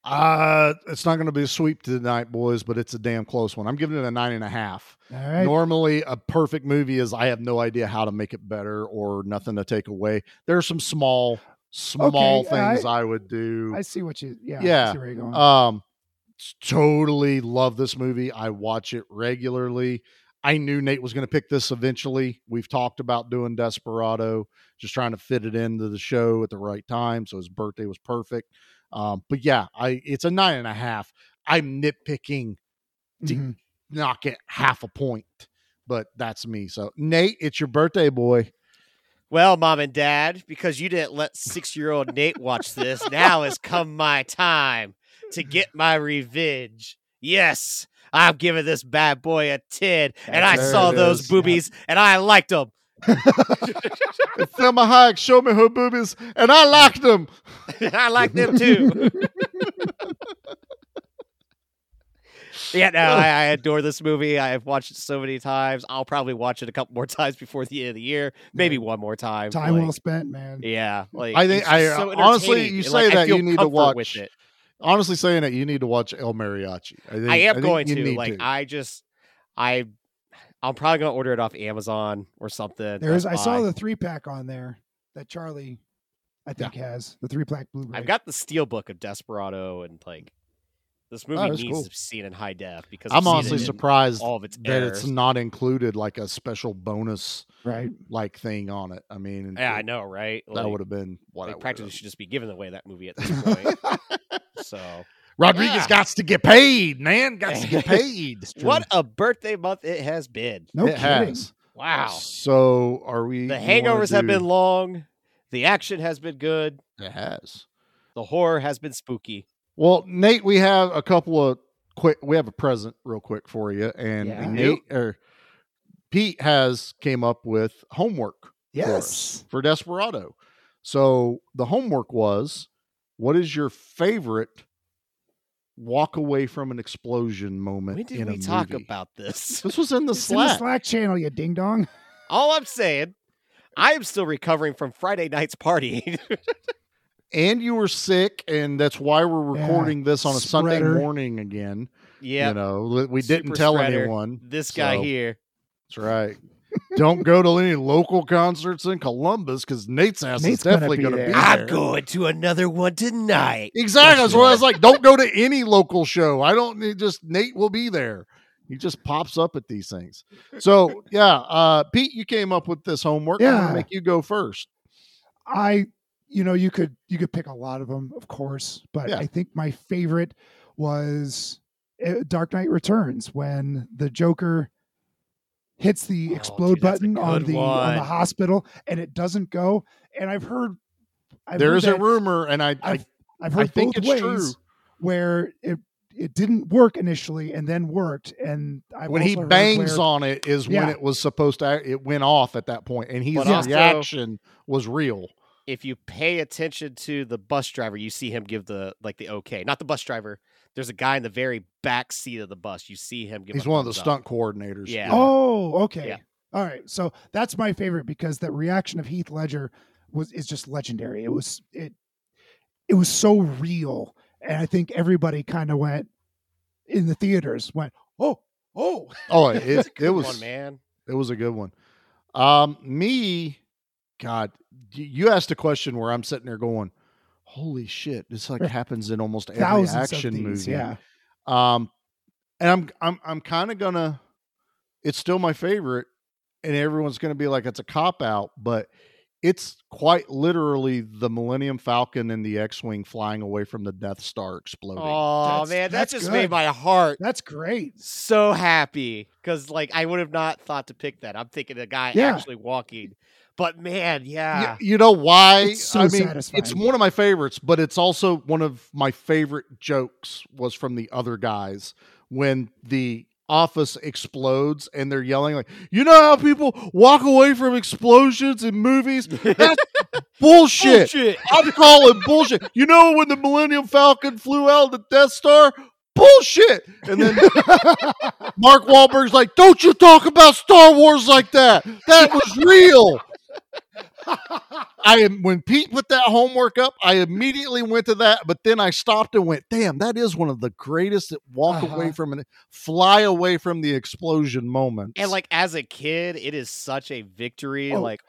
Uh, it's not going to be a sweep tonight, boys, but it's a damn close one. I'm giving it a nine and a half. All right. Normally, a perfect movie is I have no idea how to make it better or nothing to take away. There are some small, small Okay, things I- I, would do. I see what you, yeah, I yeah. see where you're going. Um, totally love this movie. I watch it regularly. I knew Nate was going to pick this eventually. We've talked about doing Desperado, just trying to fit it into the show at the right time. So his birthday was perfect. Um, but yeah, I it's a nine and a half. I'm nitpicking to Mhm. knock it half a point, but that's me. So Nate, it's your birthday, boy. Well, mom and dad, because you didn't let six year old Nate watch this, now has come my time to get my revenge. Yes, I'm giving this bad boy a 10, and I There saw those is. boobies, and I liked them. Thelma Hayek showed me her boobies, and I liked them. I like them too. yeah, no, I, I adore this movie. I've watched it so many times. I'll probably watch it a couple more times before the end of the year, maybe one more time. Time like- well spent, man. Yeah, like I think I uh, so honestly, you say like, that you need to watch. with it. Honestly, saying that you need to watch El Mariachi. I, think, I am think going to. Like I just I I'm probably gonna order it off Amazon or something. There's, I saw the three pack on there that Charlie, I think, has the three pack Blu-ray. I've got the steel book of Desperado and like this oh, movie Oh, needs cool. to be seen in high def because I'm honestly surprised all of its that errors. it's not included like a special bonus right like thing on it. I mean, Yeah, I know, right? That Like, would have been what They I practically should just be giving away that movie at this point. so Rodriguez Yeah. got to get paid, man. Got to get paid. what a birthday month it has been. No it kidding. has. Wow. So are we? The you wanna hangovers have been long. The action has been good. It has. The horror has been spooky. Well, Nate, we have a couple of quick. We have a present real quick for you, and Yeah. Nate or Pete has came up with homework. Yes. for Desperado. So the homework was, what is your favorite walk away from an explosion moment? When did in we a talk movie? about this? This was in the It's in the Slack. Slack channel, you ding dong. All I'm saying, I am still recovering from Friday night's party. and you were sick, and that's why we're Yeah. recording this on a Sunday morning again. yeah. You know, we- we didn't tell spreader. anyone. This guy so- here. That's right. don't go to any local concerts in Columbus because Nate's ass Nate's is gonna definitely be going to there. be I'm going to another one tonight. Exactly. That's why I was like, don't go to any local show. I don't need just Nate will be there. He just pops up at these things. So yeah, uh, Pete, you came up with this homework. I'm gonna Yeah. make you go first. I, you know, you could you could pick a lot of them, of course, but Yeah. I think my favorite was uh, Dark Knight Returns when the Joker hits the explode Oh, dude, button on good the on the hospital and it doesn't go. And I've heard I've There heard is a rumor, and I, I I've, I've I heard think both it's ways true. where it it didn't work initially and then worked. And I've when he bangs where- on it is when it was supposed to. It went off at that point, and his But also- reaction was real. If you pay attention to the bus driver, you see him give the like the okay. Not the bus driver. There's a guy in the very back seat of the bus. You see him give. He's a one of the up. stunt coordinators. Yeah. Oh, okay. Yeah. All right. So that's my favorite because the reaction of Heath Ledger was is just legendary. It was it it was so real. And I think everybody kind of went in the theaters, went, Oh, oh. Oh, it, it was one, man. It was a good one. Um, me, God, you asked a question where I'm sitting there going, "Holy shit!" This like happens in almost every Thousands action these, movie. yeah. Um, and I'm I'm I'm kind of gonna. It's still my favorite, and everyone's gonna be like it's a cop out, but it's quite literally the Millennium Falcon and the X-wing flying away from the Death Star exploding. Oh That's- man, that just good. made my heart That's great. so happy because like I would have not thought to pick that. I'm thinking a guy Yeah. actually walking, but man, yeah, you know why? It's so I mean, it's one of my favorites, but it's also one of my favorite jokes was from the other guys when the office explodes and they're yelling like, "You know how people walk away from explosions in movies? That's bullshit. Bullshit. I'm calling bullshit. You know when the Millennium Falcon flew out of the Death Star? Bullshit. And then Mark Wahlberg's like, "Don't you talk about Star Wars like that? That was real." I am when Pete put that homework up, I immediately went to that, but then I stopped and went, damn, that is one of the greatest that walk away Uh-huh. from an fly away from the explosion moments. and like as a kid, it is such a victory. Oh, like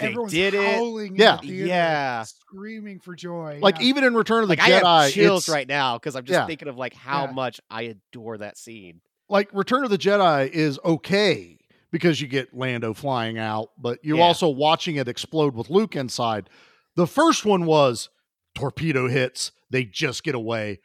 they did it. Yeah. the Yeah. screaming for joy. like yeah. even in Return of the like I Jedi, have chills right now because I'm just yeah. thinking of like how Yeah. much I adore that scene. like Return of the Jedi is okay because you get Lando flying out, but you're Yeah. also watching it explode with Luke inside. The first one was torpedo hits, they just get away,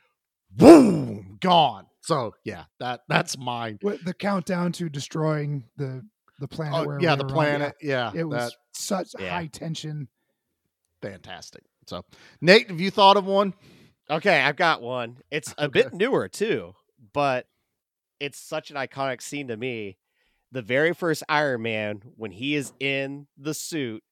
boom, gone. So yeah, that that's mine. What- the countdown to destroying the the planet. Oh, wherever yeah, they the were on, planet. Yeah, it was that such Yeah. high tension. fantastic. So Nate, have you thought of one? Okay, I've got one. It's a bit newer too, but it's such an iconic scene to me. The very first Iron Man, when he is in the suit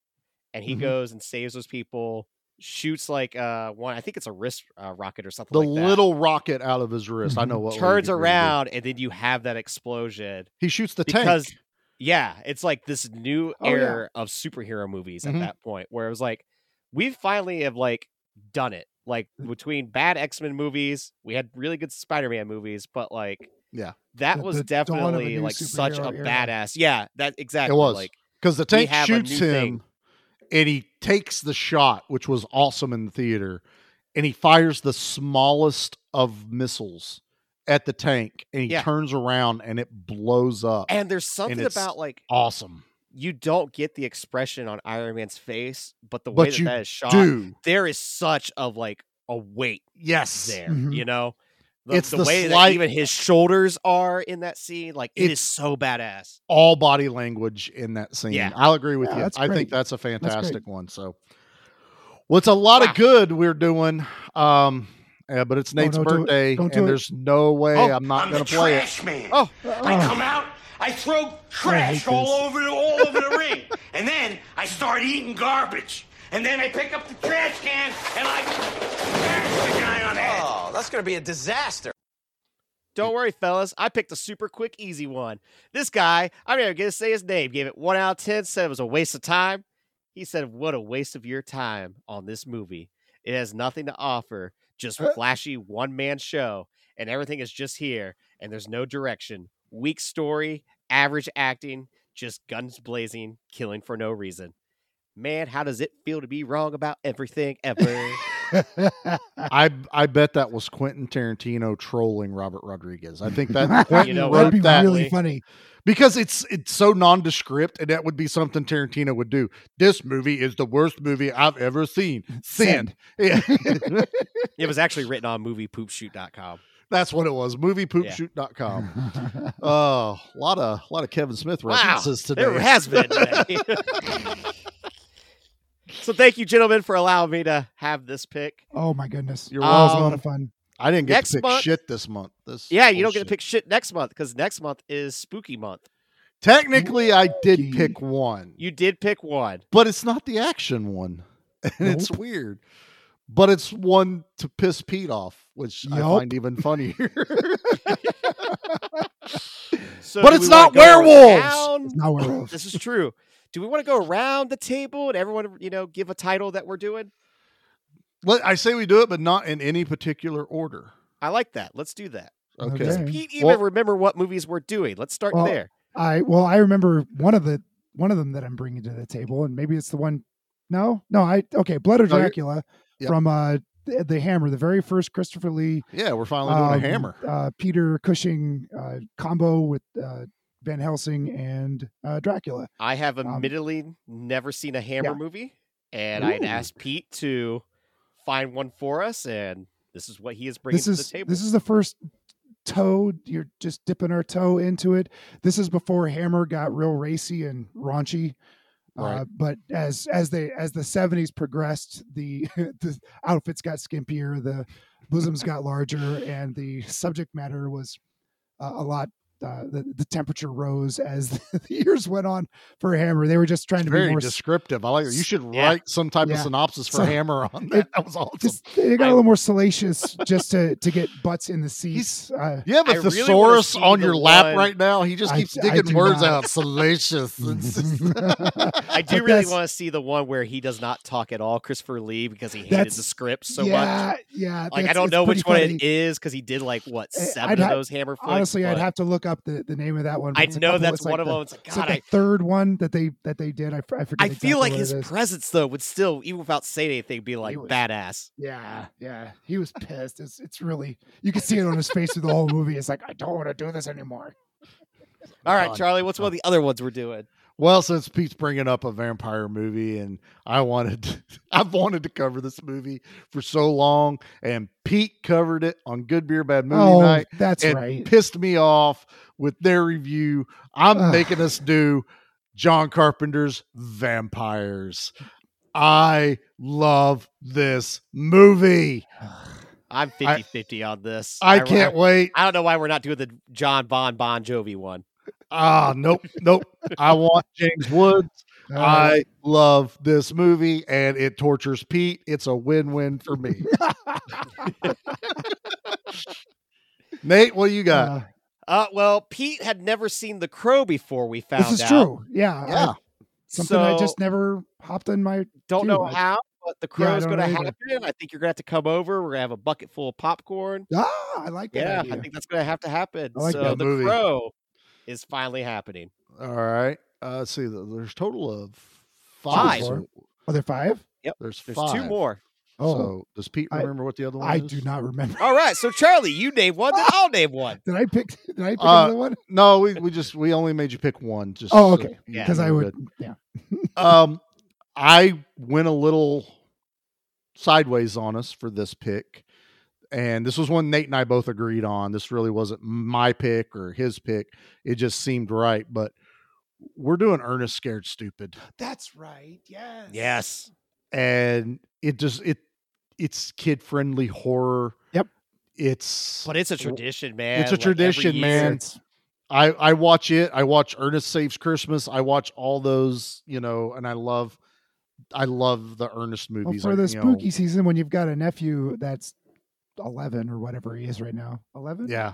and he Mhm. goes and saves those people, shoots like uh one, I think it's a wrist uh, rocket or something The like that. little rocket out of his wrist. I know what. turns we're getting ready to do. around and then you have that explosion He shoots the because tank. yeah, it's like this new Oh, yeah. era of superhero movies Mhm. at that point where it was like we finally have like done it. Like between bad X Men movies, we had really good Spider Man movies, but like Yeah. that The- was the dawn of a definitely like such a era. badass. Yeah, that exactly. It was like because the tank shoots him, thing. and he takes the shot, which was awesome in the theater, and he fires the smallest of missiles at the tank, and he Yeah. turns around and it blows up. and there's something it's about like awesome, you don't get the expression on Iron Man's face, but the way but that that is shot, do. there is such of like a weight Yes, there. Mhm. You know, the, It's the, the way slight- that even his shoulders are in that scene. Like it is It's- so badass. all body language in that scene. Yeah. I'll agree with Yeah, you. that's I think that's a great. fantastic one. So, well, it's a lot Wow. of good we're doing. Um, yeah, but it's Nate's don't do it. birthday, Don't do and it. there's no way Oh, I'm not I'm going the to play it. man. Oh, I come out, I throw trash hate all over the all over the ring, and then I start eating garbage. And then I pick up the trash can and I bash the guy on the head. Oh, that's going to be a disaster. Don't worry, fellas. I picked a super quick, easy one. This guy, I'm not even gonna say his name. Gave it one out of ten. Said it was a waste of time. He said, "What a waste of your time on this movie. It has nothing to offer. Just flashy one man show, and everything is just here. And there's no direction. Weak story, average acting, just guns blazing, killing for no reason. Man, how does it feel to be wrong about everything ever? I I bet that was Quentin Tarantino trolling Robert Rodriguez. I think that Quentin know wrote? That'd be that really funny. because it's it's so nondescript, and that would be something Tarantino would do. This movie is the worst movie I've ever seen. Send. Yeah. it was actually written on moviepoopshoot.com. That's what it was. Moviepoopshoot.com. Oh, a lot of a lot of Kevin Smith Wow, references today. there has been today. So thank you, gentlemen, for allowing me to have this pick. Oh my goodness, You're that was a lot of fun. I didn't get Next to pick month- shit this month. This Yeah, you don't get to pick shit next month because next month is spooky month. Technically, I did pick one, You did pick one. but it's not the action one, and it's weird. But it's one to piss Pete off, which I find even funnier. So But it's not werewolves! around- It's not werewolves. This is true. Do we want to go around the table and everyone, you know, give a title that we're doing? Let, I say we do it, but not in any particular order. I like that. Let's do that. Okay. Does Okay. Pete even Well- remember what movies we're doing? Let's start Well, there. I well, I remember one of the one of them that I'm bringing to the table, and maybe it's the one. No, no, I okay. Blood of No, Dracula Yep. from uh the, the Hammer, the very first Christopher Lee Yeah, we're finally doing um, a hammer. uh, Peter Cushing uh, combo with uh, Van Helsing and uh, Dracula. I have um, admittedly never seen a Hammer yeah. movie, and I'd asked Pete to find one for us, and this is what he is bringing This to is the table. this is the first toe. You're just dipping our toe into it. This is before Hammer got real racy and raunchy. Uh, but as as they as the 70s progressed, the the outfits got skimpier, the bosoms got larger, and the subject matter was uh, a lot. Uh, the, the temperature rose as the years went on for Hammer. They were just trying It's to be very more descriptive. I like it. You should Yeah. write some type of synopsis for So, Hammer on it- that. that was awesome. just they got a I- little more salacious just to to get butts in the seats. Uh, you have a I thesaurus see on the your lap one- right now. He just keeps I digging do words not. out. Salacious. I do But really that's- want to see the one where he does not talk at all, Christopher Lee, because he hated the script so yeah, much. yeah. Like I don't know which pretty one it is because he did like what Eh, 7 I'd of ha- those Hammer flicks. Honestly, I'd have to look up the, the name of that one. I know that's it's like one of the- them. It's like It's God, like I, the third one that they that they did. I, f- I forget. I feel like his presence though would still, even without saying anything, be like was- badass. Yeah, yeah. He was pissed. It's it's really you can see it on his face through the whole movie. It's like I don't want to do this anymore. All right, Charlie, what's one of the other ones we're doing? Well, since Pete's bringing up a vampire movie, and I wanted, to, I've wanted to cover this movie for so long, and Pete covered it on Good Beer Bad Movie oh, Night. that's and right. pissed me off with their review. I'm Ugh. making us do John Carpenter's Vampires. I love this movie. I'm 50 50 on this. I I- can't I, wait. I don't know why we're not doing the John Bon Bon Jovi one. Ah, nope, nope. I want James Woods. Uh, I love this movie and it tortures Pete. It's a win-win for me. Nate, what do you got? uh, Uh, well, Pete had never seen The Crow before we found this is out. true. Yeah, I- yeah. something I just never hopped in my. Don't Dude, know how, but The Yeah, Crow is going to happen. I think you're going to have to come over. We're going to have a bucket full of popcorn. Ah, I like that. Yeah, idea. I think that's going to have to happen. I like so The movie. Crow is finally happening. All right. Uh, let's see. There's a total of Five. five. Are there five? Yep. there's There's five. two more. Oh, So does Pete I- remember what the other one I is? do not remember. All right, so Charlie, you name one, then I'll name one. Did I pick? Did I pick Uh, another one? No, we, we just we only made you pick one. Just Oh, so okay. you Because I would. good. Yeah. um, I went a little sideways on us for this pick, and this was one Nate and I both agreed on. This really wasn't my pick or his pick; it just seemed right. But we're doing Ernest Scared Stupid, That's right. Yes. Yes. and it just it it's kid friendly horror. Yep. It's But it's a tradition, man. It's a Like, tradition, man. It's- I I watch it. I watch Ernest Saves Christmas. I watch all those, you know, and I love I love the Ernest Well, movies. for I- the you know, spooky season, when you've got a nephew that's eleven or whatever he is right now, eleven. yeah.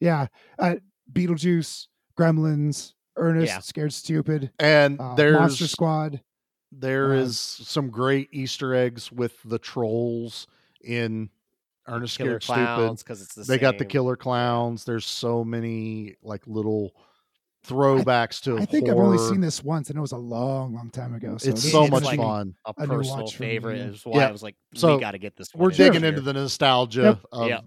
Yeah. Uh, Beetlejuice, Gremlins, Ernest, Yeah. Scared Stupid, And uh, there's Monster Squad. there uh, is some great Easter eggs with the trolls in Ernest Scared clowns Stupid. because it's the They got the killer clowns. There's so many like little throwbacks to I think I've only seen this once, and it was a long, long time ago. So It's so is much gonna fun. A a personal watch for me, favorite is why I was like, so we got to get this. We're digging here. into the nostalgia Yep. of Yep.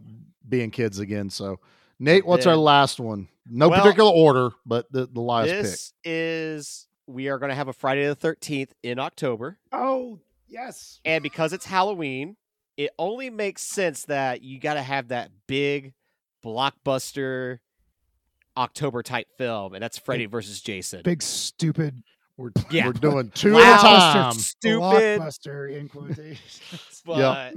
being kids again. So, Nate, what's our last one? No Well, particular order, but the, the last pick. Is we are going to have a Friday the Thirteenth in October, Oh yes, and because it's Halloween, it only makes sense that you got to have that big blockbuster October type film, and that's Freddy versus Jason. big stupid We're, Yeah. we're doing two Loud, at a time. stupid, blockbuster in quotations. but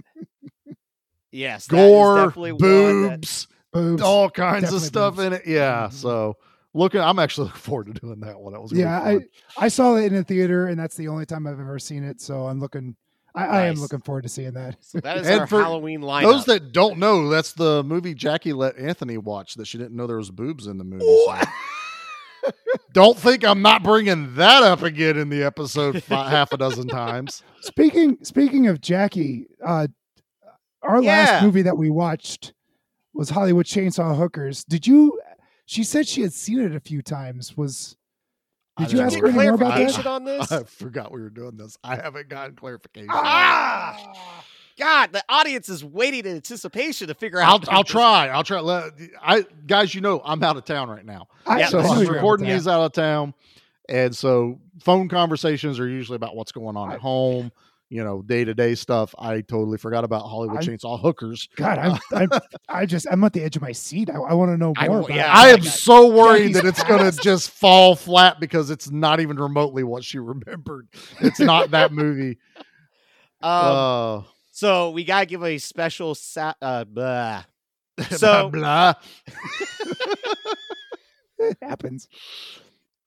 yes, Gore, definitely one that- boobs, Boobs. all kinds of stuff boobs. in it. Yeah. Mhm. So, looking, I'm actually looking forward to doing that one. That was yeah, fun. I I saw it in a theater, and that's the only time I've ever seen it. So I'm looking. I, I am looking forward to seeing that. So that is And our for Halloween lineup. Those that don't know, that's the movie Jackie let Anthony watch that she didn't know there was boobs in the movie. so- don't think I'm not bringing that up again in the episode fi- half a dozen times. Speaking speaking of Jackie, uh, our Yeah. last movie that we watched was Hollywood Chainsaw Hookers. Did you? She said she had seen it a few times. Was I did you ask know. her any more about clarification that? on this? I forgot we were doing this. I haven't gotten clarification. Ah! God, the audience is waiting in anticipation to figure I'll out. I'll try. I'll try. Let- I guys, you know, I'm out of town right now, I, Yeah, so I knew I'm recording about these out of town, and so phone conversations are usually about what's going on at home. You know, day to day stuff. I totally forgot about Hollywood I'm- Chainsaw Hookers. God, I'm, I'm I just I'm at the edge of my seat. I, I want to know I- more. about yeah, it. I am got so worried that it's going to just fall flat because it's not even remotely what she remembered. It's not that movie. Um, Uh, so we gotta give a special. Sa- uh, blah. So blah, blah. it happens.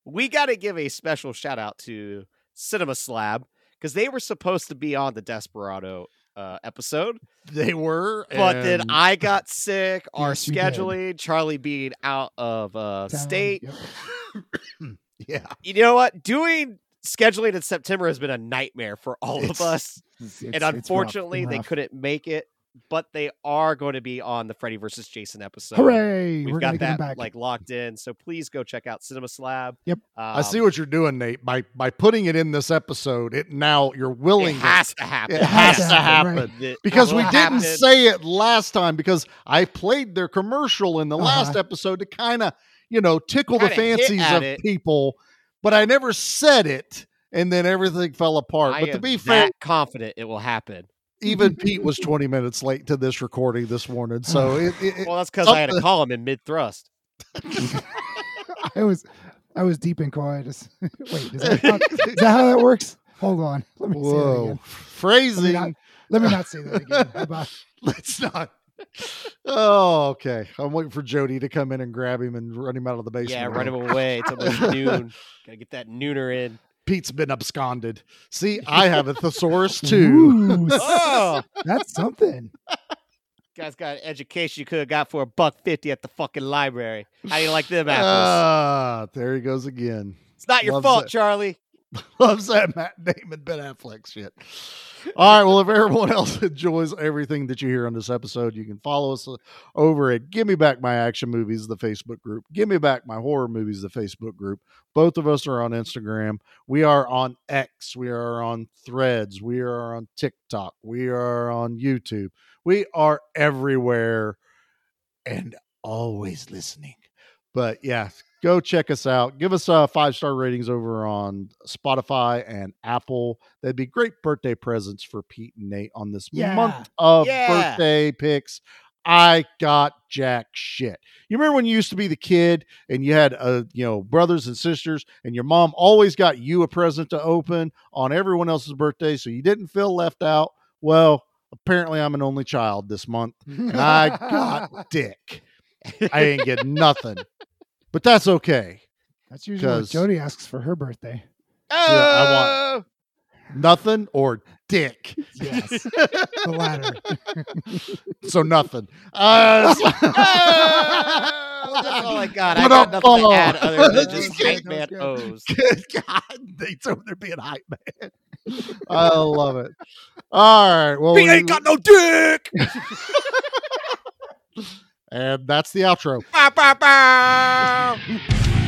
we got to give a special shout out to Cinema Slab because they were supposed to be on the Desperado uh, episode, they were, but then I got sick. Our Yes, did. scheduling, Charlie being out of uh, state. yep. yeah, You know what? Doing scheduling in September has been a nightmare for all of us. It's- and it's rough, unfortunately, they couldn't make it. But they are going to be on the Freddy versus Jason episode. Hooray! We've We're got gonna get them that back. like locked in. So please go check out Cinema Slab. Yep. I see Um, what you're doing, Nate. By by putting it in this episode, it now you're willing. it to- has to happen. it has to happen, happen. right. Because we didn't happen. say it last time because I played their commercial in the last Uh-huh. episode to kind of, you know, tickle the Kinda hit fancies of it. people, but I never said it and then everything fell apart. I but to be fair, that confident it will happen. Even Pete was 20 minutes late to this recording this morning. So it, it, it- Well, that's because I had to call him in mid thrust. I was I was deep in coitus. Wait, is that, how, is that how that works? Hold on. Let me say that whoa, again. Let me, phrasing. not, let me not say that again. About Let's not. Oh, okay. I'm waiting for Jody to come in and grab him and run him out of the basement. Yeah, run him away until there's noon. Gotta get that nooner in. Pete's been absconded. See, I have a thesaurus too. Ooh, Oh, that's something. guys got an education you could have got for a buck fifty at the fucking library. How do you like them apples? Ah, there he goes again. it's not your loves fault, it. Charlie. Loves that Matt Damon, Ben Affleck shit. All right. Well, if everyone else enjoys everything that you hear on this episode, you can follow us uh, over at Give Me Back My Action Movies, the Facebook group. Give Me Back My Horror Movies, the Facebook group. Both of us are on Instagram. We are on X. We are on Threads. We are on TikTok. We are on YouTube. We are everywhere and always listening. But yeah, go check us out. Give us uh, five star ratings over on Spotify and Apple. That'd be great birthday presents for Pete and Nate on this Yeah. month of Yeah. birthday picks. I got jack shit. You remember when you used to be the kid and you had uh, you know, brothers and sisters, and your mom always got you a present to open on everyone else's birthday, so you didn't feel left out. Well, apparently I'm an only child this month, and I got dick. I ain't get nothing. But that's okay. That's usually what 'Cause- Jody asks for her birthday. I want nothing or dick. Yes, the latter. So nothing. Uh, Well, that's all I got. I What got up, nothing to add other than just hype man that O's. Good God, Nate's over there being hype man. I love it. All right. Well, we- ain't got no dick. And that's the outro. Bow, bow, bow.